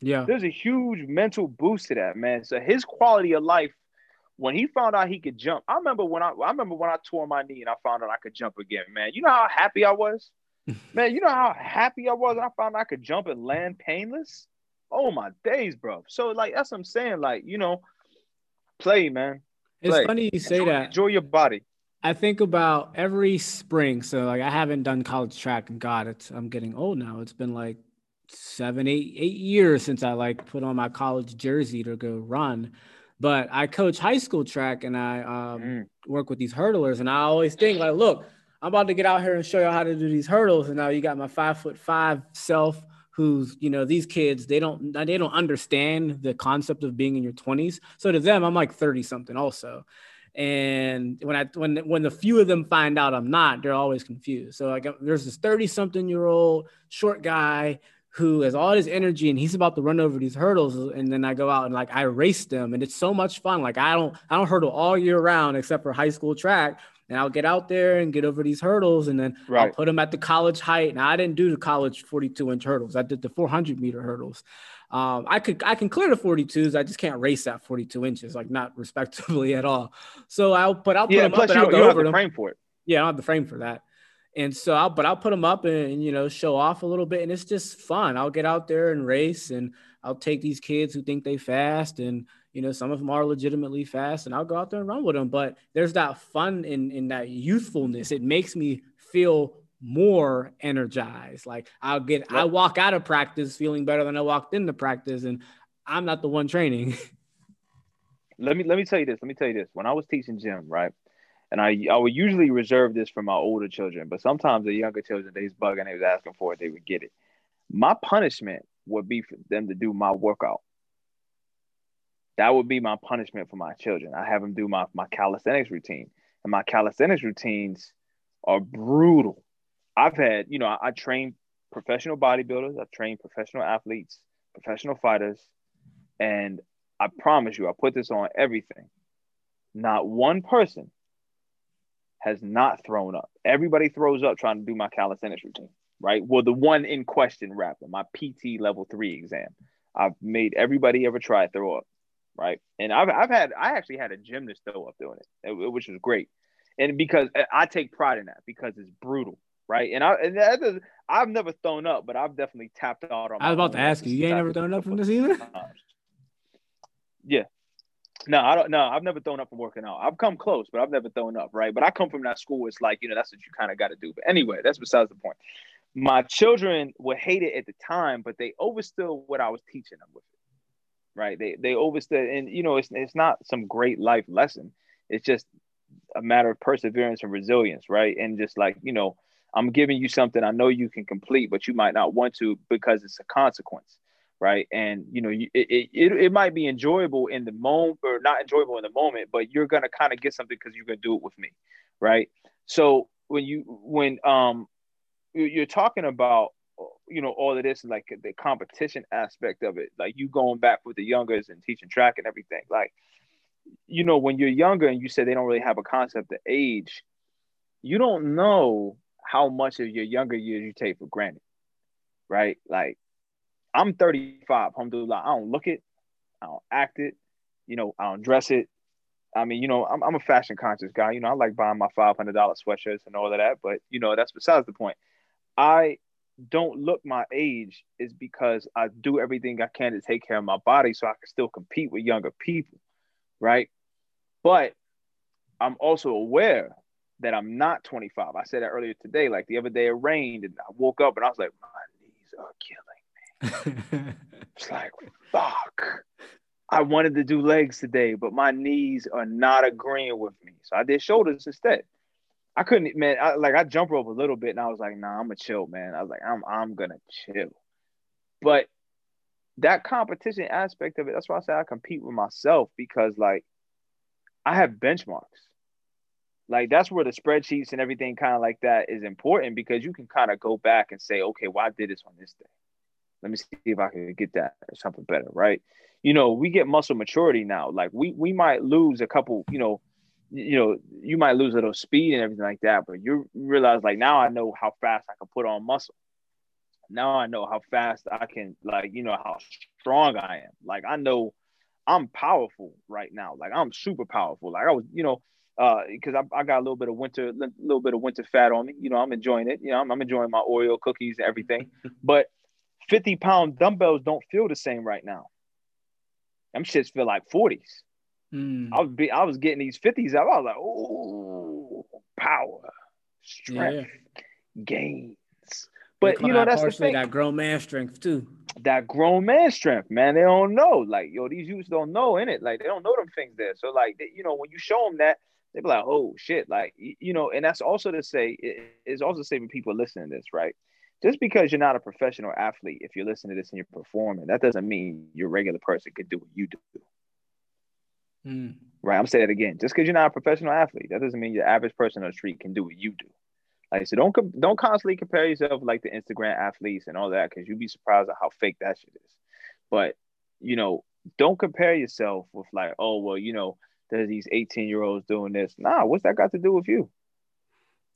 Yeah. There's a huge mental boost to that, man. So his quality of life when he found out he could jump, I remember when I I remember when I tore my knee and I found out I could jump again, man. You know how happy I was? [LAUGHS] man, you know how happy I was I found I could jump and land painless? Oh my days, bro. So like that's what I'm saying. Like, you know, play, man. Play. It's funny you say enjoy, that. Enjoy your body. I think about every spring. So like I haven't done college track and God, it's I'm getting old now. It's been like seven, eight, eight years since I like put on my college jersey to go run. But I coach high school track and I um, mm. work with these hurdlers. And I always think like, look, I'm about to get out here and show y'all how to do these hurdles. And now you got my five foot five self who's you know these kids they don't they don't understand the concept of being in your 20s so to them i'm like 30 something also and when I when when the few of them find out I'm not, they're always confused. So like there's this 30 something year old short guy who has all his energy and he's about to run over these hurdles and then I go out and like I race them and it's so much fun. Like I don't I don't hurdle all year round except for high school track. And I'll get out there and get over these hurdles and then right. I'll put them at the college height. Now I didn't do the college 42 inch hurdles. I did the 400 meter hurdles. Um, I could I can clear the 42s. I just can't race at 42 inches, like not respectively at all. So I'll put I'll put yeah, them plus up you, and I'll go over them. frame for it. Yeah, I don't have the frame for that. And so I'll but I'll put them up and, and you know show off a little bit, and it's just fun. I'll get out there and race, and I'll take these kids who think they fast, and you know some of them are legitimately fast, and I'll go out there and run with them. But there's that fun in in that youthfulness. It makes me feel more energized. Like I'll get, yep. I walk out of practice feeling better than I walked into practice, and I'm not the one training. [LAUGHS] let me let me tell you this. Let me tell you this. When I was teaching gym, right, and I I would usually reserve this for my older children, but sometimes the younger children they was bugging, they was asking for it, they would get it. My punishment would be for them to do my workout. That would be my punishment for my children. I have them do my my calisthenics routine, and my calisthenics routines are brutal. I've had, you know, I, I train professional bodybuilders, I've trained professional athletes, professional fighters, and I promise you, I put this on everything. Not one person has not thrown up. Everybody throws up trying to do my calisthenics routine, right? Well, the one in question, rapper, my PT level three exam. I've made everybody ever try throw up, right? And I've, I've had, I actually had a gymnast throw up doing it, which was great. And because uh, I take pride in that because it's brutal right? And I and that I've never thrown up, but I've definitely tapped out on. I was about to ask you, you ain't never thrown up from this either. Yeah. No, I don't. No, I've never thrown up from working out. I've come close, but I've never thrown up, right? But I come from that school. It's like you know that's what you kind of got to do. But anyway, that's besides the point. My children would hate it at the time, but they overstood what I was teaching them with it, right? They they overstood, and you know it's it's not some great life lesson. It's just a matter of perseverance and resilience, right? And just like you know, I'm giving you something I know you can complete, but you might not want to because it's a consequence, right? And you know, it it, it, it might be enjoyable in the moment or not enjoyable in the moment, but you're gonna kind of get something because you're gonna do it with me, right? So when you when um you're talking about you know all of this like the competition aspect of it like you going back with the youngers and teaching track and everything like you know when you're younger and you say they don't really have a concept of age you don't know how much of your younger years you take for granted right like i'm 35 alhamdulillah i don't look it i don't act it you know i don't dress it I mean, you know, I'm, I'm a fashion conscious guy. You know, I like buying my $500 sweatshirts and all of that, but you know, that's besides the point. I don't look my age is because I do everything I can to take care of my body so I can still compete with younger people, right? But I'm also aware that I'm not 25. I said that earlier today. Like the other day, it rained and I woke up and I was like, my knees are killing. [LAUGHS] it's like, fuck. I wanted to do legs today, but my knees are not agreeing with me. So I did shoulders instead. I couldn't, man. I, like I jump rope a little bit, and I was like, "Nah, I'm gonna chill, man." I was like, "I'm, I'm gonna chill." But that competition aspect of it, that's why I say I compete with myself because, like, I have benchmarks. Like that's where the spreadsheets and everything kind of like that is important because you can kind of go back and say, "Okay, well, I did this on this day. Let me see if I can get that or something better." Right? You know, we get muscle maturity now. Like we we might lose a couple, you know you know, you might lose a little speed and everything like that, but you realize like now I know how fast I can put on muscle. Now I know how fast I can like, you know, how strong I am. Like I know I'm powerful right now. Like I'm super powerful. Like I was, you know, uh, because I, I got a little bit of winter, a little bit of winter fat on me. You know, I'm enjoying it. You know, I'm, I'm enjoying my Oreo cookies and everything. [LAUGHS] but 50 pound dumbbells don't feel the same right now. Them shits feel like 40s. Mm. I was be, I was getting these 50s out. I was like, oh, power, strength, yeah. gains. But you know, that's the thing. That grown man strength too. That grown man strength, man. They don't know. Like, yo, these youths don't know in it. Like, they don't know them things there. So, like, they, you know, when you show them that, they be like, oh shit. Like, you know, and that's also to say, it's also saving people listening to this, right? Just because you're not a professional athlete, if you're listening to this and you're performing, that doesn't mean your regular person could do what you do. Mm. Right. I'm saying it again. Just because you're not a professional athlete, that doesn't mean your average person on the street can do what you do. Like, so don't don't constantly compare yourself like the Instagram athletes and all that, because you'd be surprised at how fake that shit is. But you know, don't compare yourself with like, oh well, you know, there's these 18 year olds doing this. Nah, what's that got to do with you?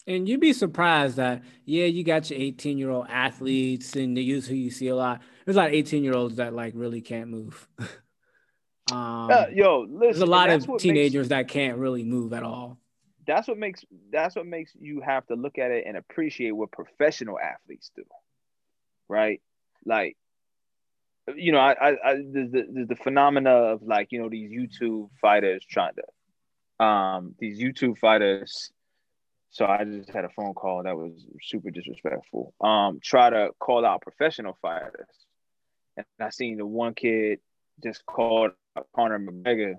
And you'd be surprised that yeah, you got your 18 year old athletes and the youth who you see a lot. There's a lot of 18 year olds that like really can't move. [LAUGHS] Um, uh, yo, listen, there's a lot of teenagers makes, that can't really move at all. That's what makes that's what makes you have to look at it and appreciate what professional athletes do, right? Like, you know, I, I, I the, the the phenomena of like you know these YouTube fighters trying to, um, these YouTube fighters. So I just had a phone call that was super disrespectful. Um, try to call out professional fighters, and I seen the one kid just called Conor McGregor.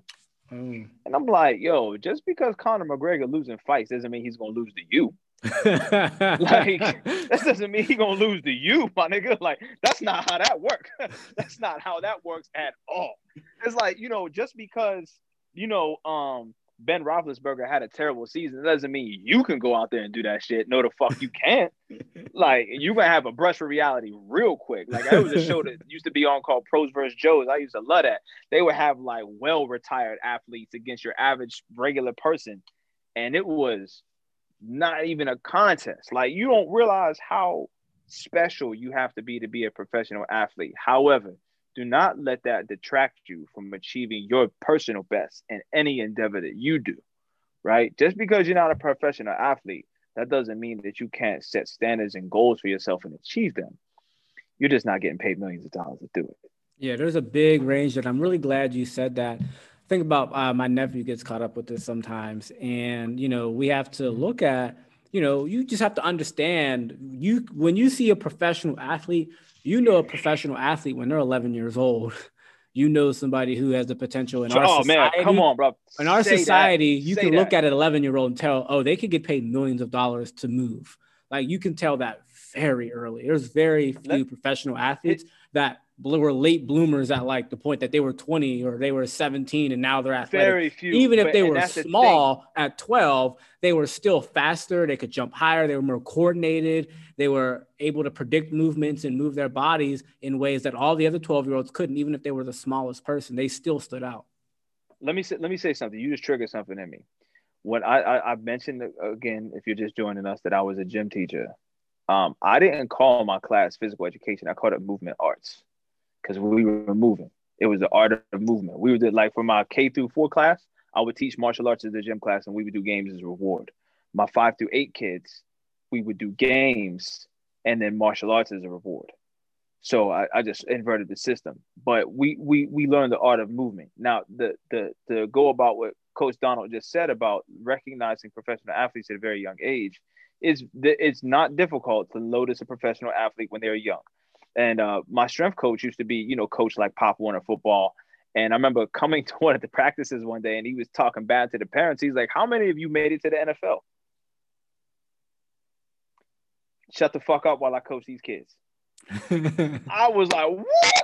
Mm. And I'm like, yo, just because Conor McGregor losing fights doesn't mean he's gonna lose to you. [LAUGHS] like [LAUGHS] that doesn't mean he's gonna lose to you, my nigga. Like that's not how that works. [LAUGHS] that's not how that works at all. It's like you know, just because you know, um, Ben Roethlisberger had a terrible season, doesn't mean you can go out there and do that shit. No, the fuck you can't. [LAUGHS] like you're gonna have a brush with reality real quick. Like that was a show that used to be on called Pros vs. Joes. I used to love that. They would have like well retired athletes against your average regular person, and it was not even a contest. Like you don't realize how special you have to be to be a professional athlete. However, do not let that detract you from achieving your personal best in any endeavor that you do, right? Just because you're not a professional athlete, that doesn't mean that you can't set standards and goals for yourself and achieve them. You're just not getting paid millions of dollars to do it. Yeah, there's a big range, and I'm really glad you said that. Think about uh, my nephew gets caught up with this sometimes, and you know we have to look at, you know, you just have to understand you when you see a professional athlete, you know a professional athlete when they're 11 years old. [LAUGHS] You know somebody who has the potential in our society. oh, society. Man, come on, bro. In our Say society, that. you Say can that. look at an 11 year old and tell, oh, they could get paid millions of dollars to move. Like you can tell that very early. There's very few Let, professional athletes it, that were late bloomers at like the point that they were 20 or they were 17 and now they're athletic. Very few. Even if but- they were that's the small at 12, they were still faster. They could jump higher. They were more coordinated. They were able to predict movements and move their bodies in ways that all the other 12 year olds couldn't, even if they were the smallest person. They still stood out. let me say let me say something. You just triggered something in me. When I I, I mentioned again, if you're just joining us, that I was a gym teacher. Um, I didn't call my class physical education. I called it movement arts because we were moving. It was the art of movement. We were like for my K through four class, I would teach martial arts as the gym class, and we would do games as a reward. My five through eight kids, we would do games and then martial arts as a reward. So I, I just inverted the system. But we we we learned the art of movement. Now the the to go about what Coach Donald just said about recognizing professional athletes at a very young age is that it's not difficult to notice a professional athlete when they're young. And uh, my strength coach used to be, you know, coach like Pop Warner football. And I remember coming [LAUGHS] to one of the practices one day and he was talking bad to the parents. He's like, How many of you made it to the NFL? Shut the fuck up while I coach these kids. [LAUGHS] I was like, what? [LAUGHS]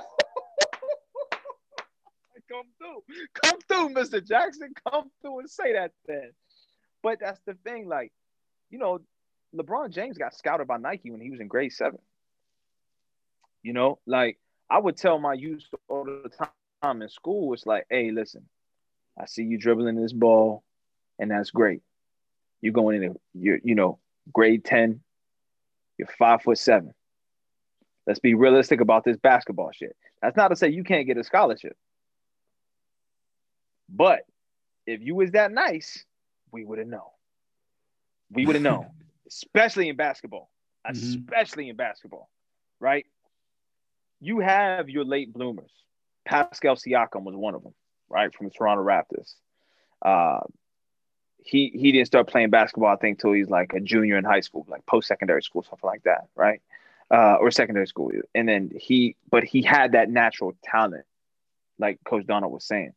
come through. Come through, Mr. Jackson. Come through and say that then. But that's the thing. Like, you know, LeBron James got scouted by Nike when he was in grade seven. You know, like I would tell my youth all the time in school, it's like, hey, listen, I see you dribbling this ball, and that's great. You're going into you're, you know, grade 10, you're five foot seven. Let's be realistic about this basketball shit. That's not to say you can't get a scholarship. But if you was that nice, we would have known. We would have known, [LAUGHS] especially in basketball, Mhm. especially in basketball, right? You have your late bloomers. Pascal Siakam was one of them, right, from the Toronto Raptors. Uh, he he didn't start playing basketball, I think, till he's like a junior in high school, like post secondary school, something like that, right? Uh, or secondary school. And then he, but he had that natural talent, like Coach Donald was saying.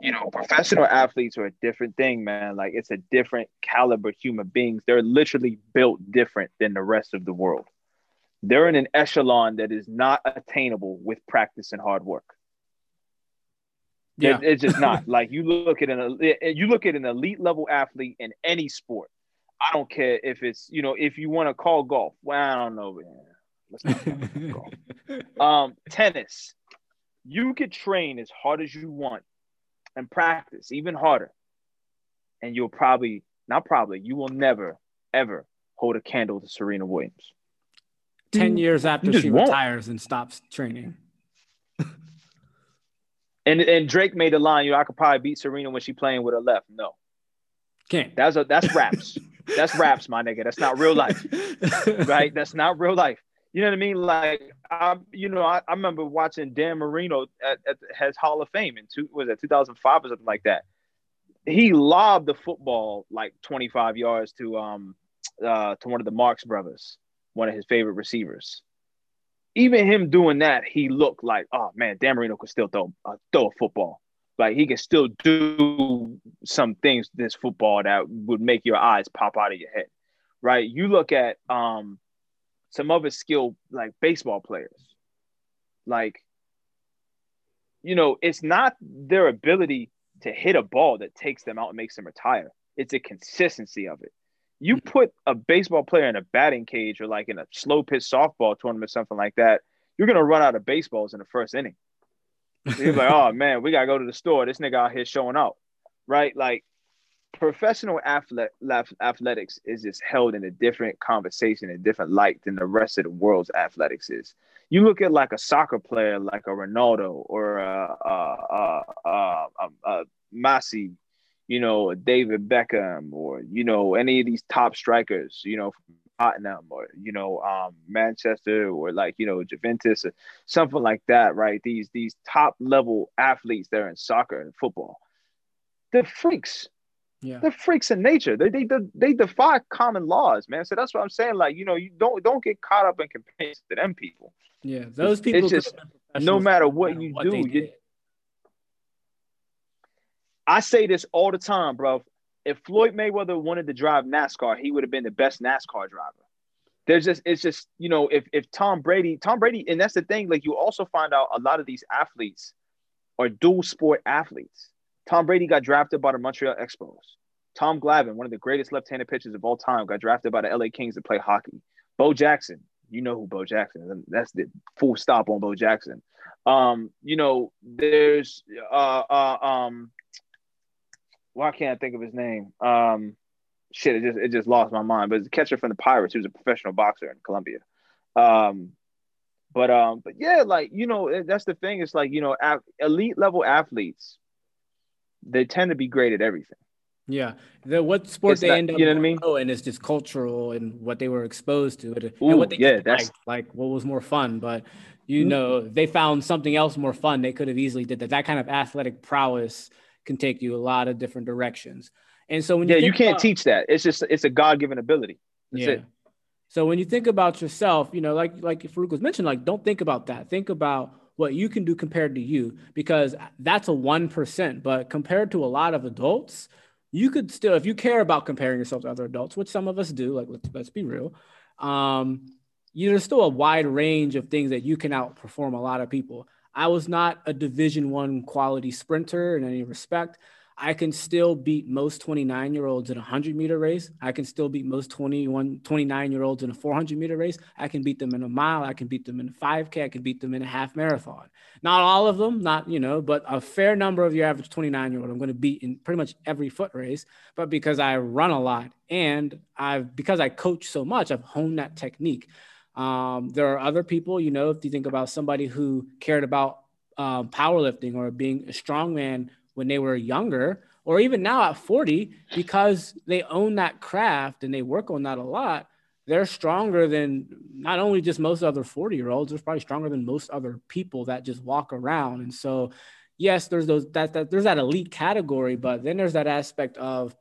You know, professional athletes are a different thing, man. Like it's a different caliber human beings. They're literally built different than the rest of the world. They're in an echelon that is not attainable with practice and hard work. yeah. It- it's just not [LAUGHS] like you look at an you look at an elite level athlete in any sport. I don't care if it's you know if you want to call golf. Well, I don't know. man. Let's not call golf. [LAUGHS] um, tennis. You could train as hard as you want and practice even harder, and you'll probably not probably you will never ever hold a candle to Serena Williams. 10 years after she won't. retires and stops training. [LAUGHS] And and Drake made the line, you know, I could probably beat Serena when she playing with her left. No, Can't. that's a that's raps. [LAUGHS] that's raps, my nigga. That's not real life. [LAUGHS] right? That's not real life. You know what I mean? Like, I, you know, I, I remember watching Dan Marino at, at his Hall of Fame in two was it 2005 or something like that. He lobbed the football like 25 yards to um uh to one of the Marx brothers, one of his favorite receivers. Even him doing that, he looked like, oh man, Dan Marino could still throw uh, throw a football. Like he can still do some things this football that would make your eyes pop out of your head, right? You look at um some other skill like baseball players, like you know, it's not their ability to hit a ball that takes them out and makes them retire. It's the consistency of it. You put a baseball player in a batting cage or like in a slow pitch softball tournament, something like that, you're gonna run out of baseballs in the first inning. You're like, [LAUGHS] oh man, we gotta go to the store. This nigga out here showing out, right? Like, professional athlete, athletics is just held in a different conversation, a different light than the rest of the world's athletics is. You look at like a soccer player, like a Ronaldo or a, a, a, a, a, a Messi, you know, David Beckham, or you know, any of these top strikers, you know, from Tottenham or you know, um, Manchester or like you know, Juventus or something like that, right? These these top level athletes that are in soccer and football, they're freaks. Yeah. They're freaks in nature. They they they defy common laws, man. So that's what I'm saying. Like you know, you don't don't get caught up in comparing to them people. Yeah. Those people, could just- no matter what you do, you-. I say this all the time, bro. If Floyd Mayweather wanted to drive NASCAR, he would have been the best NASCAR driver. there's just it's just you know if if Tom Brady, Tom Brady, and that's the thing. Like you also find out a lot of these athletes are dual sport athletes. Tom Brady got drafted by the Montreal Expos. Tom Glavine, one of the greatest left-handed pitchers of all time, got drafted by the LA Kings to play hockey. Bo Jackson, you know who Bo Jackson is. That's the full stop on Bo Jackson. Um, you know, there's uh uh um why can't I think of his name? Um shit, it just it just lost my mind. But it's a catcher from the Pirates who's a professional boxer in Colombia. Um, but um, but yeah, like you know, that's the thing. It's like you know, elite level athletes, they tend to be great at everything. Yeah, the what sport it's they not, end up you know what I mean? Oh, and it's just cultural and what they were exposed to, and Ooh, what they yeah, that's like what was more fun. But you mm-hmm. know, they found something else more fun. They could have easily did that. That kind of athletic prowess can take you a lot of different directions. And so when you yeah, you can't about, teach that. It's just it's a God given ability. That's yeah. It. So when you think about yourself, you know, like like Farouk was mentioned, like don't think about that. Think about what you can do compared to you, because that's a one percent. But compared to a lot of adults, you could still, if you care about comparing yourself to other adults, which some of us do, like let's let's be real, um, you, there's still a wide range of things that you can outperform a lot of people. I was not a Division One quality sprinter in any respect. I can still beat most 29 year olds in a 100 meter race. I can still beat most 21, 29 year olds in a 400 meter race. I can beat them in a mile. I can beat them in a 5K. I can beat them in a half marathon. Not all of them, not, you know, but a fair number of your average 29 year old I'm going to beat in pretty much every foot race. But because I run a lot and I've, because I coach so much, I've honed that technique. Um, there are other people, you know, if you think about somebody who cared about um, powerlifting or being a strongman when they were younger or even now at 40 because they own that craft and they work on that a lot they're stronger than not only just most other 40 year olds they're probably stronger than most other people that just walk around. And so yes there's those that, that there's that elite category but then there's that aspect of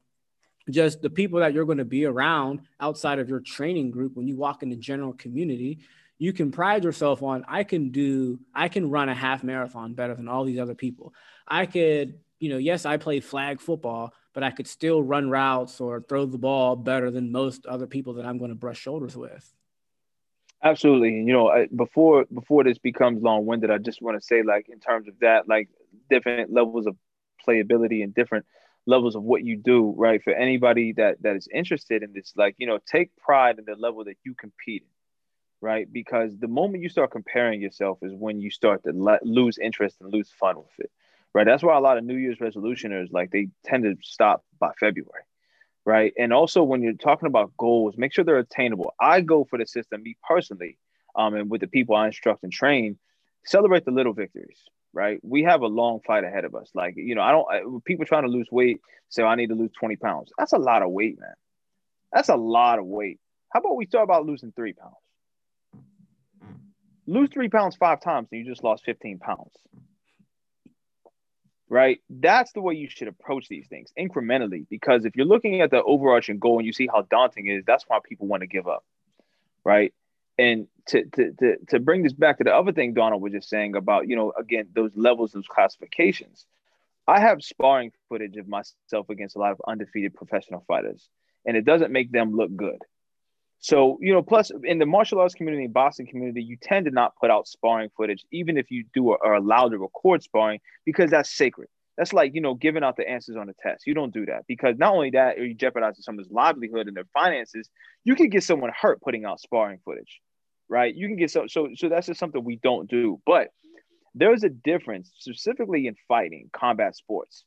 just the people that you're going to be around outside of your training group when you walk in the general community you can pride yourself on i can do i can run a half marathon better than all these other people i could you know, yes, I played flag football, but I could still run routes or throw the ball better than most other people that I'm going to brush shoulders with. Absolutely. You know, before before this becomes long winded, I just want to say, like, in terms of that, like different levels of playability and different levels of what you do, right? For anybody that that is interested in this, like, you know, take pride in the level that you compete in, right? Because the moment you start comparing yourself is when you start to let, lose interest and lose fun with it right? That's why a lot of New Year's resolutioners like they tend to stop by February, right? And also when you're talking about goals, make sure they're attainable. I go for the system, me personally, um, and with the people I instruct and train, celebrate the little victories, right? We have a long fight ahead of us. Like you know, I don't. I, people trying to lose weight say oh, I need to lose twenty pounds. That's a lot of weight, man. That's a lot of weight. How about we start about losing three pounds? Lose three pounds five times, and you just lost fifteen pounds right? That's the way you should approach these things incrementally. Because if you're looking at the overarching goal and you see how daunting it is, that's why people want to give up, right? And to, to, to, to bring this back to the other thing Donald was just saying about, you know, again, those levels, those classifications. I have sparring footage of myself against a lot of undefeated professional fighters, and it doesn't make them look good. So, you know, plus in the martial arts community, boxing community, you tend to not put out sparring footage, even if you do or are allowed to record sparring, because that's sacred. That's like, you know, giving out the answers on the test. You don't do that because not only that, are you jeopardizing someone's livelihood and their finances, you could get someone hurt putting out sparring footage, right? You can get so so so that's just something we don't do. But there's a difference specifically in fighting, combat sports.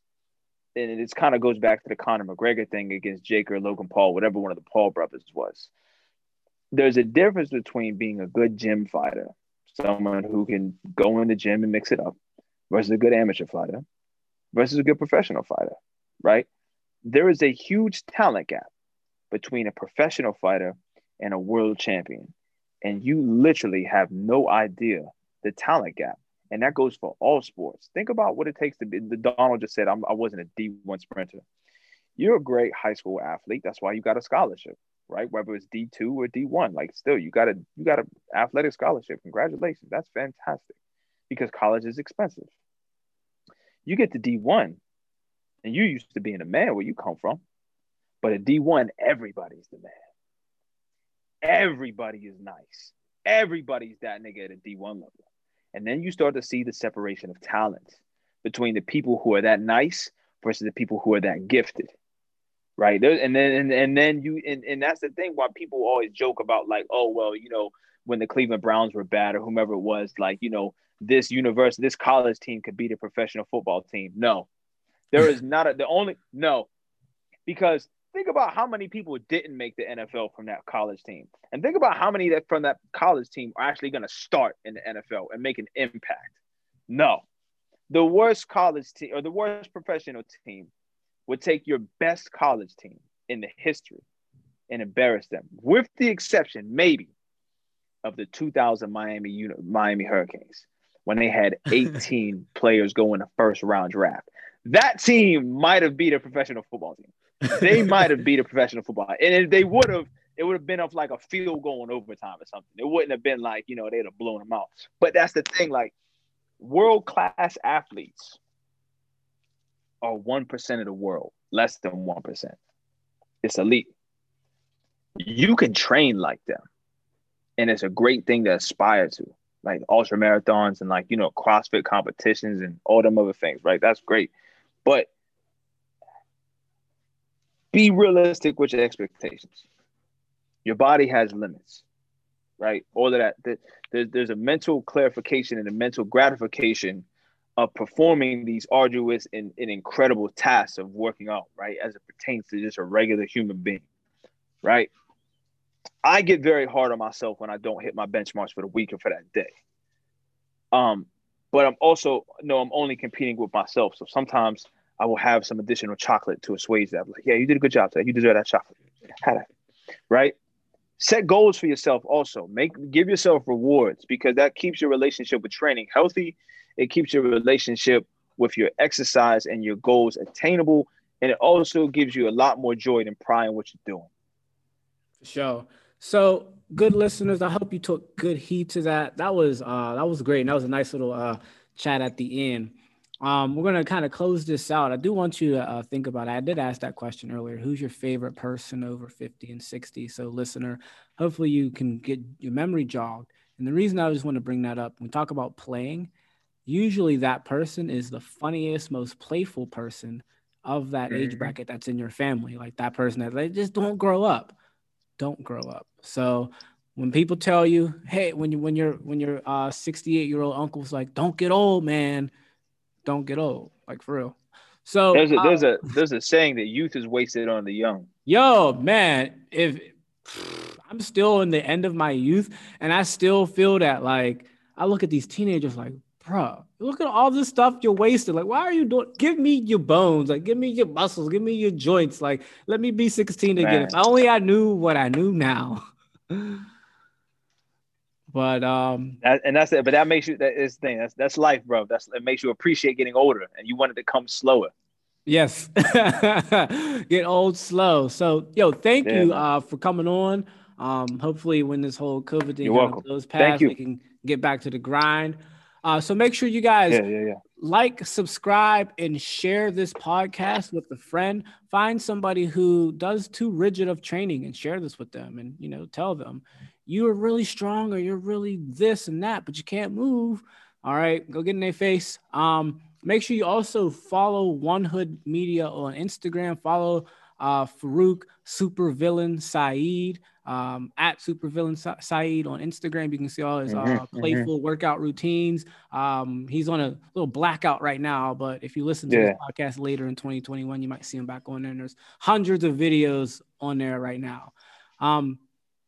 And it kind of goes back to the Conor McGregor thing against Jake or Logan Paul, whatever one of the Paul brothers was there's a difference between being a good gym fighter, someone who can go in the gym and mix it up, versus a good amateur fighter, versus a good professional fighter, right? There is a huge talent gap between a professional fighter and a world champion. And you literally have no idea the talent gap. And that goes for all sports. Think about what it takes to be. The Donald just said, I'm, I wasn't a D1 sprinter. You're a great high school athlete. That's why you got a scholarship right? Whether it's D two or D one, like still you got a you got an athletic scholarship. Congratulations, that's fantastic, because college is expensive. You get to D one, and you used to being a man where you come from, but at D one, everybody's the man. Everybody is nice. Everybody's that nigga at a D1 level. And then you start to see the separation of talent between the people who are that nice versus the people who are that gifted. Right. And then and, and then you and, and that's the thing why people always joke about like, oh well, you know, when the Cleveland Browns were bad or whomever it was, like, you know, this university, this college team could beat a professional football team. No. There is not a the only no, because think about how many people didn't make the NFL from that college team. And think about how many that from that college team are actually going to start in the NFL and make an impact. No. The worst college team or the worst professional team would take your best college team in the history and embarrass them, with the exception, maybe, of the 2000 Miami Miami Hurricanes when they had [LAUGHS] 18 players go in the first round draft. That team might have beat a professional football team they might have beat a professional football. And if they would have, it would have been of like a field goal in overtime or something. It wouldn't have been like, you know, they'd have blown them out. But that's the thing, like world class athletes are 1% of the world, less than 1%. It's elite. You can train like them. And it's a great thing to aspire to, like ultra marathons and like, you know, CrossFit competitions and all them other things, right? That's great. But be realistic with your expectations. Your body has limits, right? All of that. There's, there's a mental clarification and a mental gratification of performing these arduous and, and incredible tasks of working out, right? As it pertains to just a regular human being, right? I get very hard on myself when I don't hit my benchmarks for the week or for that day. Um, but I'm also no, I'm only competing with myself. So sometimes I will have some additional chocolate to assuage that. Like, yeah, you did a good job today. You deserve that chocolate. Had it. Right? Set goals for yourself also. Make give yourself rewards because that keeps your relationship with training healthy. It keeps your relationship with your exercise and your goals attainable. And it also gives you a lot more joy than pride in what you're doing. For sure. So good listeners, I hope you took good heed to that. That was uh that was great. And that was a nice little uh chat at the end. Um, we're gonna kind of close this out. I do want you to uh, think about. It. I did ask that question earlier. Who's your favorite person over fifty and sixty? So, listener, hopefully you can get your memory jogged. And the reason I just want to bring that up, when we talk about playing, usually that person is the funniest, most playful person of that mm-hmm. age bracket that's in your family. Like that person that they just don't grow up, don't grow up. So when people tell you, hey, when you when you're when your uh 68 year old uncle's like, don't get old, man don't get old, like for real. So there's a there's uh, a there's a saying that youth is wasted on the young. Yo, man, if I'm still in the end of my youth and I still feel that like I look at these teenagers like, bro, look at all this stuff you're wasting. Like, why are you doing? Give me your bones, like, give me your muscles, give me your joints. Like, let me be 16 again. Man. If only I knew what I knew now. [LAUGHS] But um, that, and that's it. But that makes you that is thing. That's that's life, bro. That's it makes you appreciate getting older, and you want it to come slower. Yes, [LAUGHS] get old slow. So, yo, thank yeah, you uh, for coming on. Um, hopefully, when this whole COVID thing goes past, we can get back to the grind. Uh, so make sure you guys yeah, yeah, yeah. like, subscribe, and share this podcast with a friend. Find somebody who does too rigid of training and share this with them, and you know, tell them you are really strong or you're really this and that, but you can't move. All right, go get in their face. Um, make sure you also follow One Hood Media on Instagram. Follow uh, Farouk Supervillain Saeed um, at Supervillain Sa- Saeed on Instagram. You can see all his uh, mm-hmm, mm-hmm. playful mm-hmm. workout routines. Um, he's on a little blackout right now, but if you listen to yeah. this podcast later in 2021, you might see him back on there. And there's hundreds of videos on there right now. Um,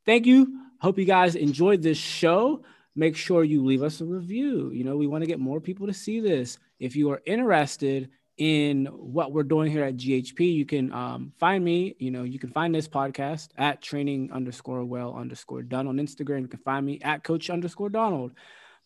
thank you. Hope you guys enjoyed this show. Make sure you leave us a review. You know, we want to get more people to see this. If you are interested in what we're doing here at GHP, you can um, find me. You know, you can find this podcast at training underscore well underscore done on Instagram. You can find me at coach underscore Donald.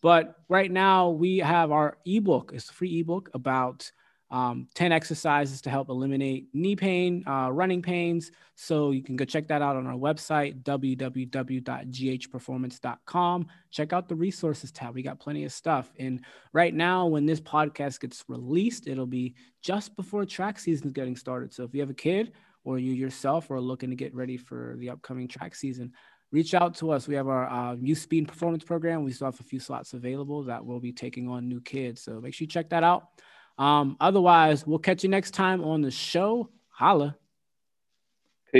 But right now we have our ebook. It's a free ebook about um, 10 exercises to help eliminate knee pain, uh, running pains. So you can go check that out on our website, www.ghperformance.com. Check out the resources tab. We got plenty of stuff. And right now, when this podcast gets released, it'll be just before track season is getting started. So if you have a kid or you yourself are looking to get ready for the upcoming track season, reach out to us. We have our uh, youth speed and performance program. We still have a few slots available that will be taking on new kids. So make sure you check that out. Um, otherwise, we'll catch you next time on the show. Holla.